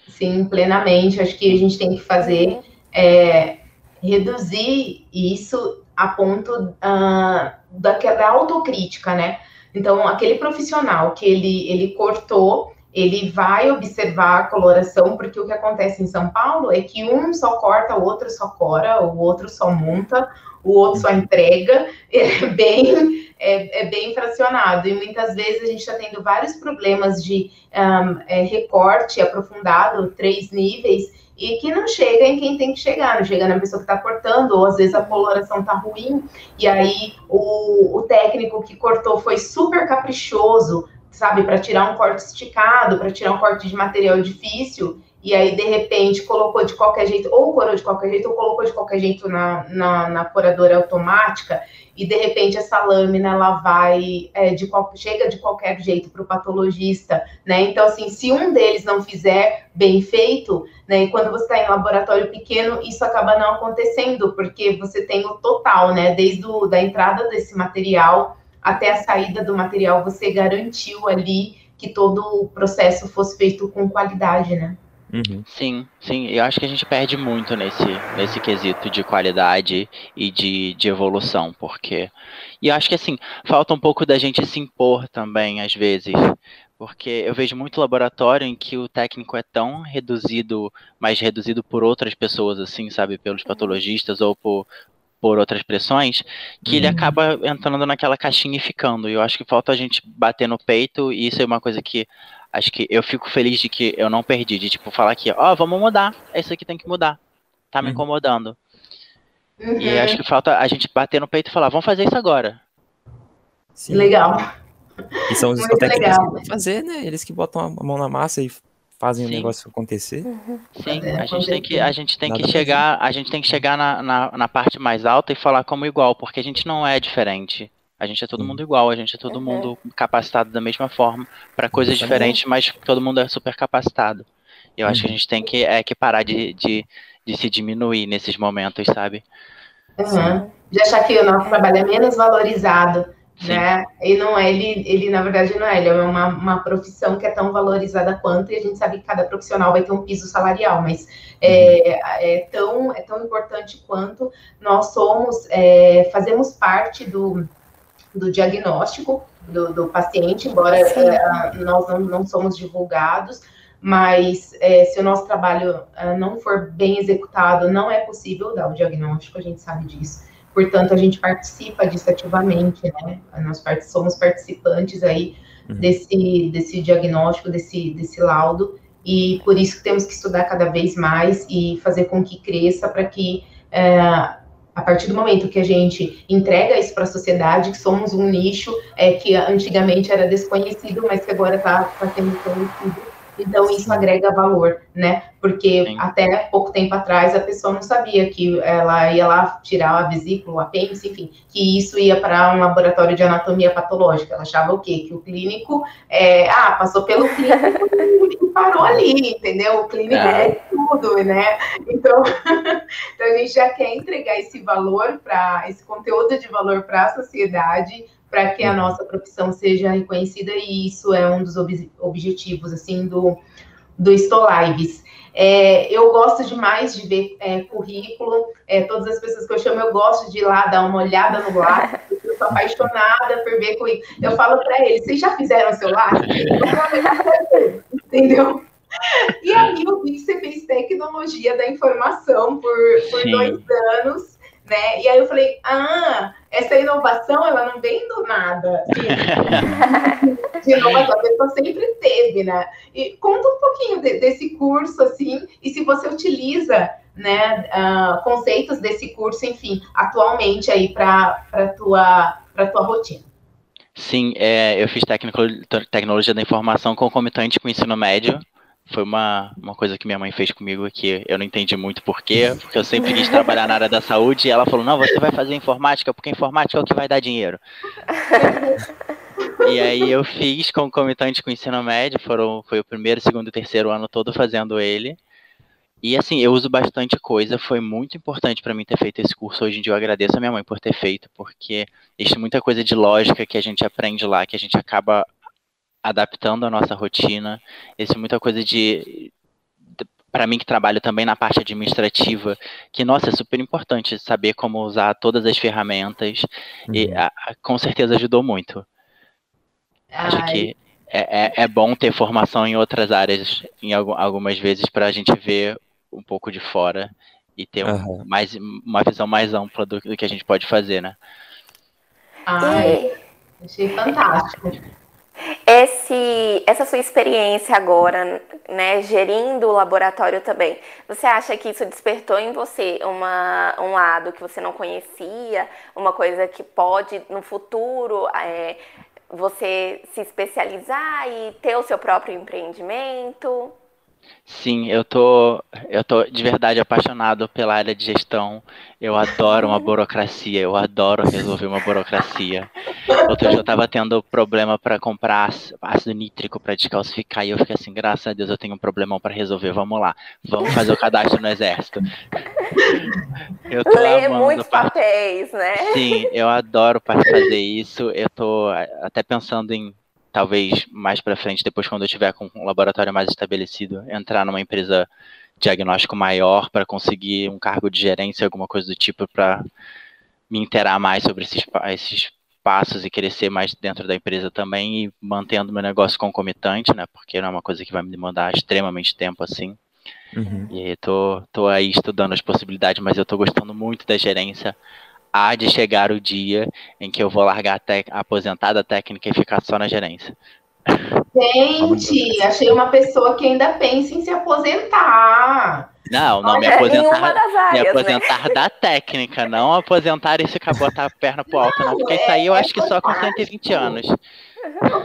sim, plenamente. Acho que a gente tem que fazer é, reduzir isso a ponto uh, da, da autocrítica, né? Então, aquele profissional que ele, ele cortou, ele vai observar a coloração, porque o que acontece em São Paulo é que um só corta, o outro só cora, o outro só monta, o outro só entrega, (laughs) é bem, é, é bem fracionado. E muitas vezes a gente está tendo vários problemas de um, é, recorte aprofundado, três níveis, e que não chega em quem tem que chegar, não chega na pessoa que está cortando, ou às vezes a coloração está ruim, e aí o, o técnico que cortou foi super caprichoso, sabe, para tirar um corte esticado, para tirar um corte de material difícil, e aí de repente colocou de qualquer jeito, ou corou de qualquer jeito, ou colocou de qualquer jeito na, na, na coradora automática, e de repente essa lâmina ela vai é, de qual, chega de qualquer jeito para o patologista, né? Então, assim, se um deles não fizer bem feito, né? E quando você está em laboratório pequeno, isso acaba não acontecendo, porque você tem o total, né? Desde o, da entrada desse material até a saída do material, você garantiu ali que todo o processo fosse feito com qualidade, né? Uhum. Sim, sim. Eu acho que a gente perde muito nesse, nesse quesito de qualidade e de, de evolução, porque. E eu acho que assim, falta um pouco da gente se impor também, às vezes. Porque eu vejo muito laboratório em que o técnico é tão reduzido, mais reduzido por outras pessoas, assim, sabe, pelos patologistas ou por, por outras pressões, que uhum. ele acaba entrando naquela caixinha e ficando. E eu acho que falta a gente bater no peito, e isso é uma coisa que acho que eu fico feliz de que eu não perdi, de tipo falar aqui, ó, oh, vamos mudar, isso aqui tem que mudar, tá me uhum. incomodando. Uhum. E acho que falta a gente bater no peito e falar, vamos fazer isso agora. Sim. Legal. E são os técnicos que vão fazer, né? Eles que botam a mão na massa e fazem Sim. o negócio acontecer. Uhum. Sim, a gente tem que, a gente tem que chegar, a gente tem que chegar na, na, na, parte mais alta e falar como igual, porque a gente não é diferente. A gente é todo mundo igual, a gente é todo uhum. mundo capacitado da mesma forma para coisas diferentes, mas todo mundo é super capacitado. E eu uhum. acho que a uhum. gente tem que, é, que parar de, de, de se diminuir nesses momentos, sabe? Uhum. De achar que o nosso trabalho é menos valorizado, Sim. né? E não é, ele, ele, na verdade, não é, ele é uma, uma profissão que é tão valorizada quanto, e a gente sabe que cada profissional vai ter um piso salarial, mas é, é, tão, é tão importante quanto nós somos, é, fazemos parte do do diagnóstico do, do paciente, embora é, nós não, não somos divulgados, mas é, se o nosso trabalho é, não for bem executado, não é possível dar o diagnóstico, a gente sabe disso. Portanto, a gente participa disso ativamente, né? Nós part somos participantes aí uhum. desse, desse diagnóstico, desse, desse laudo, e por isso que temos que estudar cada vez mais e fazer com que cresça para que é, a partir do momento que a gente entrega isso para a sociedade, que somos um nicho é, que antigamente era desconhecido, mas que agora está tá sendo conhecido, então, isso agrega valor, né? Porque Sim. até pouco tempo atrás a pessoa não sabia que ela ia lá tirar a vesícula, o apêndice, enfim, que isso ia para um laboratório de anatomia patológica. Ela achava o quê? Que o clínico, é, ah, passou pelo clínico e parou ali, entendeu? O clínico é, é tudo, né? Então, (laughs) então, a gente já quer entregar esse valor para, esse conteúdo de valor para a sociedade, para que a uhum. nossa profissão seja reconhecida e isso é um dos ob objetivos assim do do Stolives. É, eu gosto demais de ver é, currículo, é, todas as pessoas que eu chamo, eu gosto de ir lá dar uma olhada no lápis, (laughs) eu sou apaixonada por ver currículo. Eu falo para eles, vocês já fizeram seu lápis? (laughs) Entendeu? E aí eu vi que você fez tecnologia da informação por, por dois anos né? E aí eu falei, ah, essa inovação ela não vem do nada. (laughs) De inovação, a pessoa sempre teve, né? E conta um pouquinho de, desse curso, assim, e se você utiliza né, uh, conceitos desse curso, enfim, atualmente aí para a tua, tua rotina. Sim, é, eu fiz tecnologia da informação concomitante com o ensino médio foi uma, uma coisa que minha mãe fez comigo que eu não entendi muito porquê, porque eu sempre quis trabalhar na área da saúde e ela falou: não, você vai fazer informática porque informática é o que vai dar dinheiro. e aí eu fiz concomitante com o ensino médio, foram, foi o primeiro, segundo e terceiro ano todo fazendo ele. E assim, eu uso bastante coisa, foi muito importante para mim ter feito esse curso. Hoje em dia eu agradeço a minha mãe por ter feito, porque existe muita coisa de lógica que a gente aprende lá, que a gente acaba adaptando a nossa rotina. Isso é muita coisa de, de para mim que trabalho também na parte administrativa, que nossa, é super importante saber como usar todas as ferramentas uhum. e a, a, com certeza ajudou muito. Ai. Acho que é, é, é, bom ter formação em outras áreas, em algumas vezes, para a gente ver um pouco de fora e ter uhum. um, mais, uma visão mais ampla do, do, que a gente pode fazer, né? Ai, achei fantástico. Esse, essa sua experiência agora, né, gerindo o laboratório também, você acha que isso despertou em você uma, um lado que você não conhecia, uma coisa que pode no futuro é, você se especializar e ter o seu próprio empreendimento? Sim, eu tô, eu tô de verdade apaixonado pela área de gestão. Eu adoro uma burocracia, eu adoro resolver uma burocracia. Outro dia eu tava tendo problema para comprar ácido nítrico para descalcificar e eu fiquei assim, graças a Deus eu tenho um problemão para resolver. Vamos lá, vamos fazer o cadastro no exército. Eu tô Lê muitos papéis, né? Sim, eu adoro fazer isso. Eu tô até pensando em talvez mais para frente, depois quando eu tiver com um laboratório mais estabelecido, entrar numa empresa diagnóstico maior para conseguir um cargo de gerência, alguma coisa do tipo, para me interar mais sobre esses, esses passos e crescer mais dentro da empresa também e mantendo meu negócio concomitante, né? Porque não é uma coisa que vai me demandar extremamente tempo assim. Uhum. E tô, tô aí estudando as possibilidades, mas eu tô gostando muito da gerência há de chegar o dia em que eu vou largar a, a aposentada técnica e ficar só na gerência. Gente, achei uma pessoa que ainda pensa em se aposentar. Não, não, me aposentar, áreas, me né? aposentar né? da técnica, não aposentar e ficar botar a perna pro alto, não, porque isso aí eu é acho que só com 120 anos.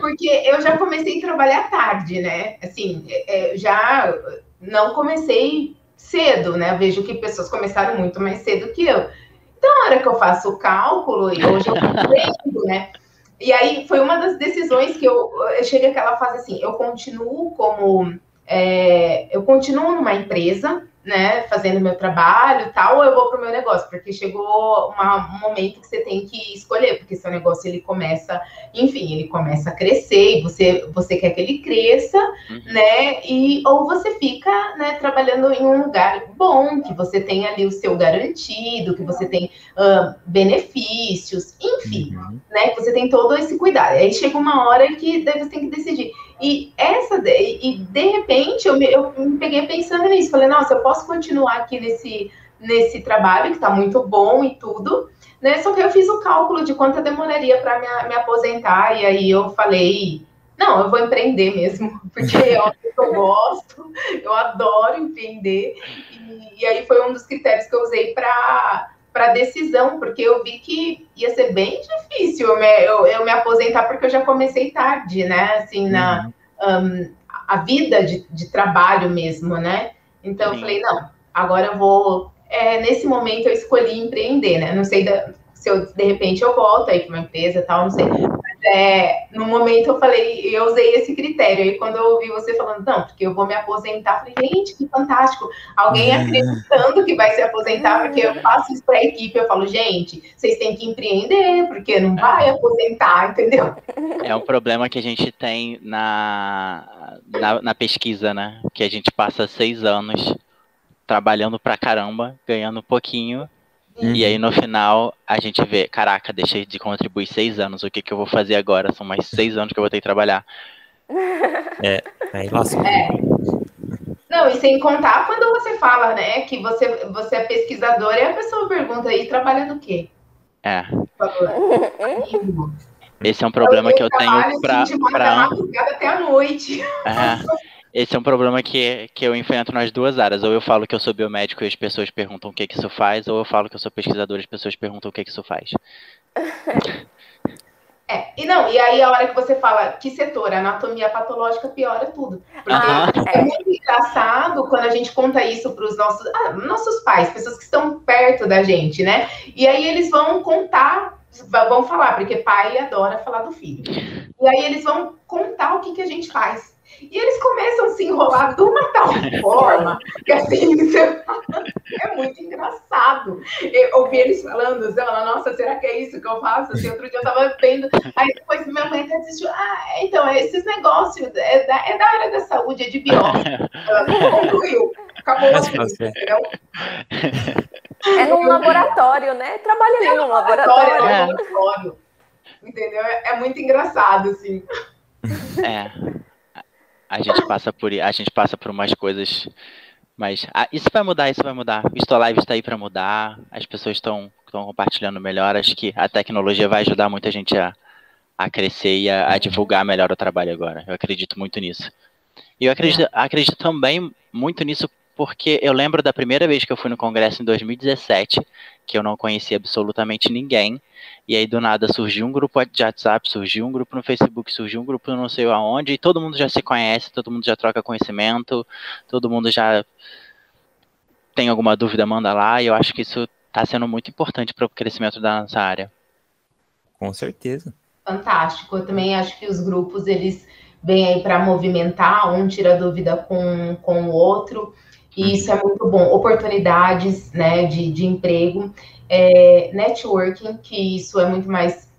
Porque eu já comecei a trabalhar tarde, né? Assim, é, é, já não comecei cedo, né? Eu vejo que pessoas começaram muito mais cedo que eu. Então, na hora que eu faço o cálculo, e hoje eu (laughs) aprendo, né? E aí foi uma das decisões que eu, eu cheguei àquela fase assim, eu continuo como é, eu continuo numa empresa, né, fazendo meu trabalho e tal, ou eu vou para o meu negócio, porque chegou uma, um momento que você tem que escolher, porque seu negócio ele começa, enfim, ele começa a crescer e você, você quer que ele cresça, uhum. né, e ou você fica, né, trabalhando em um lugar bom, que você tem ali o seu garantido, que você tem uh, benefícios, enfim, uhum. né, que você tem todo esse cuidado. Aí chega uma hora que daí você tem que decidir. E essa e de repente eu me, eu me peguei pensando nisso, falei, nossa, eu posso continuar aqui nesse nesse trabalho que está muito bom e tudo, né? Só que eu fiz o cálculo de quanto demoraria para me, me, aposentar e aí eu falei, não, eu vou empreender mesmo, (laughs) porque é eu gosto, eu adoro empreender e, e aí foi um dos critérios eu para decisão, porque eu vi que ia ser bem difícil eu me, eu, eu me aposentar, porque eu já comecei tarde, né? Assim, na uhum. um, a vida de, de, trabalho mesmo, né? Então Sim. eu falei, não, agora eu vou. É, nesse momento eu escolhi empreender, né? Não sei da, se eu, de repente eu volto aí para uma empresa tal, não sei é, no momento eu falei, eu usei esse critério. Aí quando eu ouvi você falando, não, porque eu vou me aposentar, eu falei, gente, que fantástico. Alguém uhum. acreditando que vai se aposentar, porque eu faço isso para a equipe, eu falo, gente, vocês têm que empreender, porque não vai aposentar, entendeu? É um problema que a gente tem na, na, na pesquisa, né? Que a gente passa seis anos trabalhando pra caramba, ganhando um pouquinho, Uhum. E aí no final a gente vê, caraca, deixei de contribuir seis anos, o que, que eu vou fazer agora? São mais seis anos que eu vou ter que trabalhar. (laughs) É, aí lascou. É. Não, e sem contar quando você fala, né, que você, você é pesquisador e a pessoa pergunta aí, trabalha no quê? É. Esse é um problema eu que eu tenho para. Pra... até a noite. É. (laughs) Esse é um problema que, que eu enfrento nas duas áreas. Ou eu falo que eu sou biomédico e as pessoas perguntam o que, que isso faz, ou eu falo que eu sou pesquisador e as pessoas perguntam o que, que isso faz. (laughs) É, e não, e aí a hora que você fala que setor, anatomia patológica piora tudo. Porque é muito engraçado quando a gente conta isso para os nossos, ah, nossos pais, pessoas que estão perto da gente, né? E aí eles vão contar, vão falar, porque pai adora falar do filho. E aí eles vão contar o que, que a gente faz. E eles começam a se enrolar de uma tal (laughs) forma que assim (laughs) é muito engraçado. Eu ouvi eles falando, assim, nossa, será que é isso que eu faço? Assim, outro dia eu tava vendo, aí depois minha mãe até disse, ah, então, é esses negócios é da, é da área da saúde, é de biólogo. Ela concluiu. Acabou assim, entendeu? É num laboratório, né? Trabalha ali é num laboratório. É. laboratório. Entendeu? É, é muito engraçado, assim. É a gente passa por a gente passa por umas coisas mas ah, isso vai mudar, isso vai mudar. O Istolive está aí para mudar, as pessoas estão compartilhando melhor. Acho que a tecnologia vai ajudar muita gente a, a crescer e a, a divulgar melhor o trabalho agora. Eu acredito muito nisso. E eu acredito, é. acredito também muito nisso porque eu lembro da primeira vez que eu fui no congresso em 2017, que eu não conhecia absolutamente ninguém. E aí do nada surgiu um grupo de WhatsApp, surgiu um grupo no Facebook, surgiu um grupo não sei aonde, e todo mundo já se conhece, todo mundo já troca conhecimento, todo mundo já tem alguma dúvida, manda lá, e eu acho que isso está sendo muito importante para o crescimento da nossa área. Com certeza. Fantástico. Eu também acho que os grupos eles vêm aí para movimentar, um tira dúvida com, com o outro, e uhum. isso é muito bom. Oportunidades né, de, de emprego, é, networking, que isso é muito mais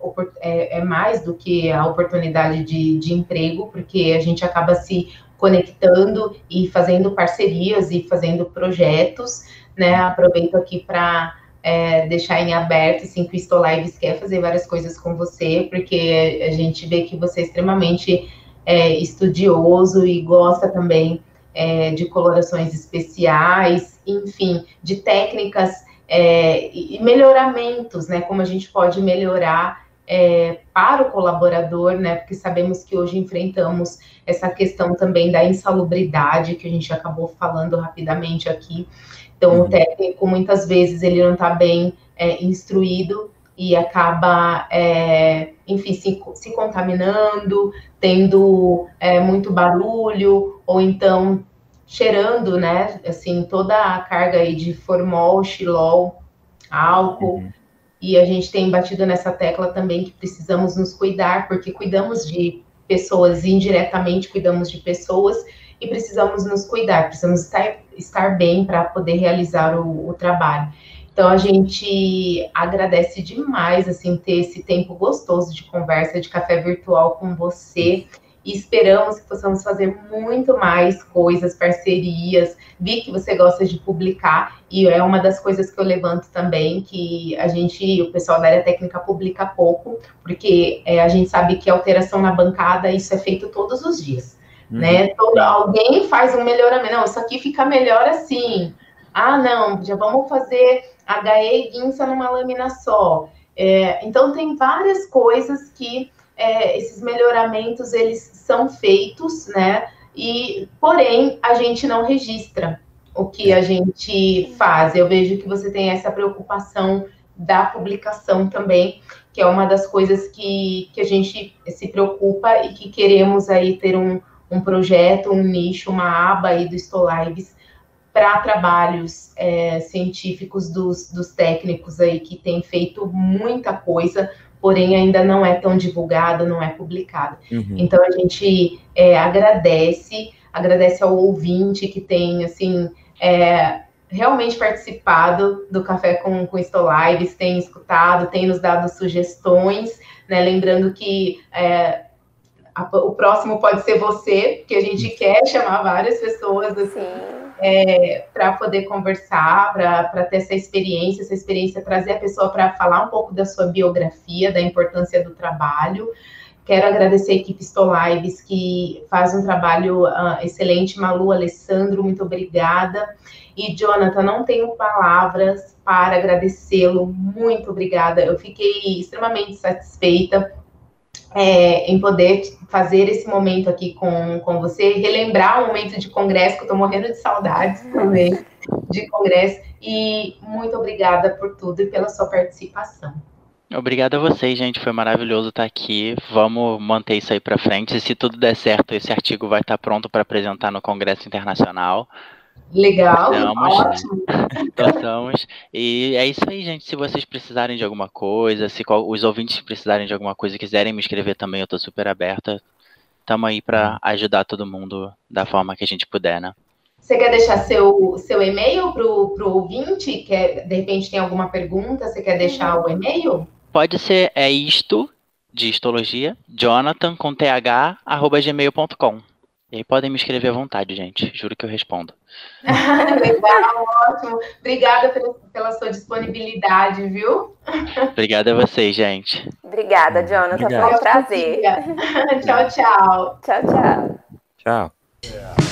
é, é, mais do que a oportunidade de, de emprego, porque a gente acaba se conectando e fazendo parcerias e fazendo projetos, né? Aproveito aqui para é, deixar em aberto, assim, que o Stolives quer fazer várias coisas com você, porque a gente vê que você é extremamente é, estudioso e gosta também é, de colorações especiais, enfim, de técnicas é, e melhoramentos, né? Como a gente pode melhorar é, para o colaborador, né? Porque sabemos que hoje enfrentamos essa questão também da insalubridade, que a gente acabou falando rapidamente aqui. Então, uhum. o técnico, muitas vezes, ele não está bem é, instruído e acaba, é, enfim, se, se, contaminando, tendo é, muito barulho, ou então cheirando, né, assim, toda a carga aí de formol, xilol, álcool, uhum. e a gente tem batido nessa tecla também que precisamos nos cuidar, porque cuidamos de pessoas indiretamente, cuidamos de pessoas, e precisamos nos cuidar, precisamos estar, estar bem para poder realizar o, o, trabalho. Então a gente agradece demais assim ter esse tempo gostoso de conversa, de café virtual com você. E esperamos que possamos fazer muito mais coisas, parcerias. Vi que você gosta de publicar, e é uma das coisas que eu levanto também, que a gente, o pessoal da área técnica publica pouco, porque é, a gente sabe que alteração na bancada, isso é feito todos os dias. Uhum. Né? Todo, alguém faz um melhoramento. Não, isso aqui fica melhor assim. Ah, não, já vamos fazer HE e guinça numa lâmina só. É, então, tem várias coisas que é, esses melhoramentos, eles são feitos, né? E, porém, a gente não registra o que a gente faz. Eu vejo que você tem essa preocupação da publicação também, que é uma das coisas que, que a gente se preocupa e que queremos aí ter um, um projeto, um nicho, uma aba aí do Stolives para trabalhos é, científicos dos, dos técnicos aí que têm feito muita coisa, porém ainda não é tão divulgada, não é publicada. Uhum. Então a gente é, agradece, agradece ao ouvinte que tem assim é, realmente participado do Café com, com Stolives, tem escutado, tem nos dado sugestões, né? Lembrando que é, a, o próximo pode ser você, que a gente quer chamar várias pessoas assim, é, para poder conversar, para ter essa experiência, essa experiência trazer a pessoa para falar um pouco da sua biografia, da importância do trabalho. Quero agradecer a equipe Stolives, que faz um trabalho uh, excelente. Malu, Alessandro, muito obrigada. E, Jonathan, não tenho palavras para agradecê-lo. Muito obrigada. Eu fiquei extremamente satisfeita é, em poder fazer esse momento aqui com, com você, relembrar o momento de congresso, que eu estou morrendo de saudades também de congresso. E muito obrigada por tudo e pela sua participação. Obrigado a vocês, gente. Foi maravilhoso estar aqui. Vamos manter isso aí para frente. E se tudo der certo, esse artigo vai estar pronto para apresentar no Congresso Internacional. Legal, ótimo. (laughs) Torçamos. E é isso aí, gente. Se vocês precisarem de alguma coisa, se os ouvintes precisarem de alguma coisa, quiserem me escrever também, eu estou super aberta. Estamos aí para ajudar todo mundo da forma que a gente puder, né? Você quer deixar seu, seu e-mail para o ouvinte? Quer, de repente tem alguma pergunta? Você quer deixar o e-mail? Pode ser, é isto, de histologia, jonathan com th, arroba gmail.com. E aí podem me escrever à vontade, gente. Juro que eu respondo. Legal, (laughs) ótimo. Obrigada pela, pela, sua disponibilidade, viu? Obrigada a vocês, gente. Obrigada, Jonathan. Obrigado. Foi um prazer. tchau, tchau. (laughs) Tchau, tchau. Tchau.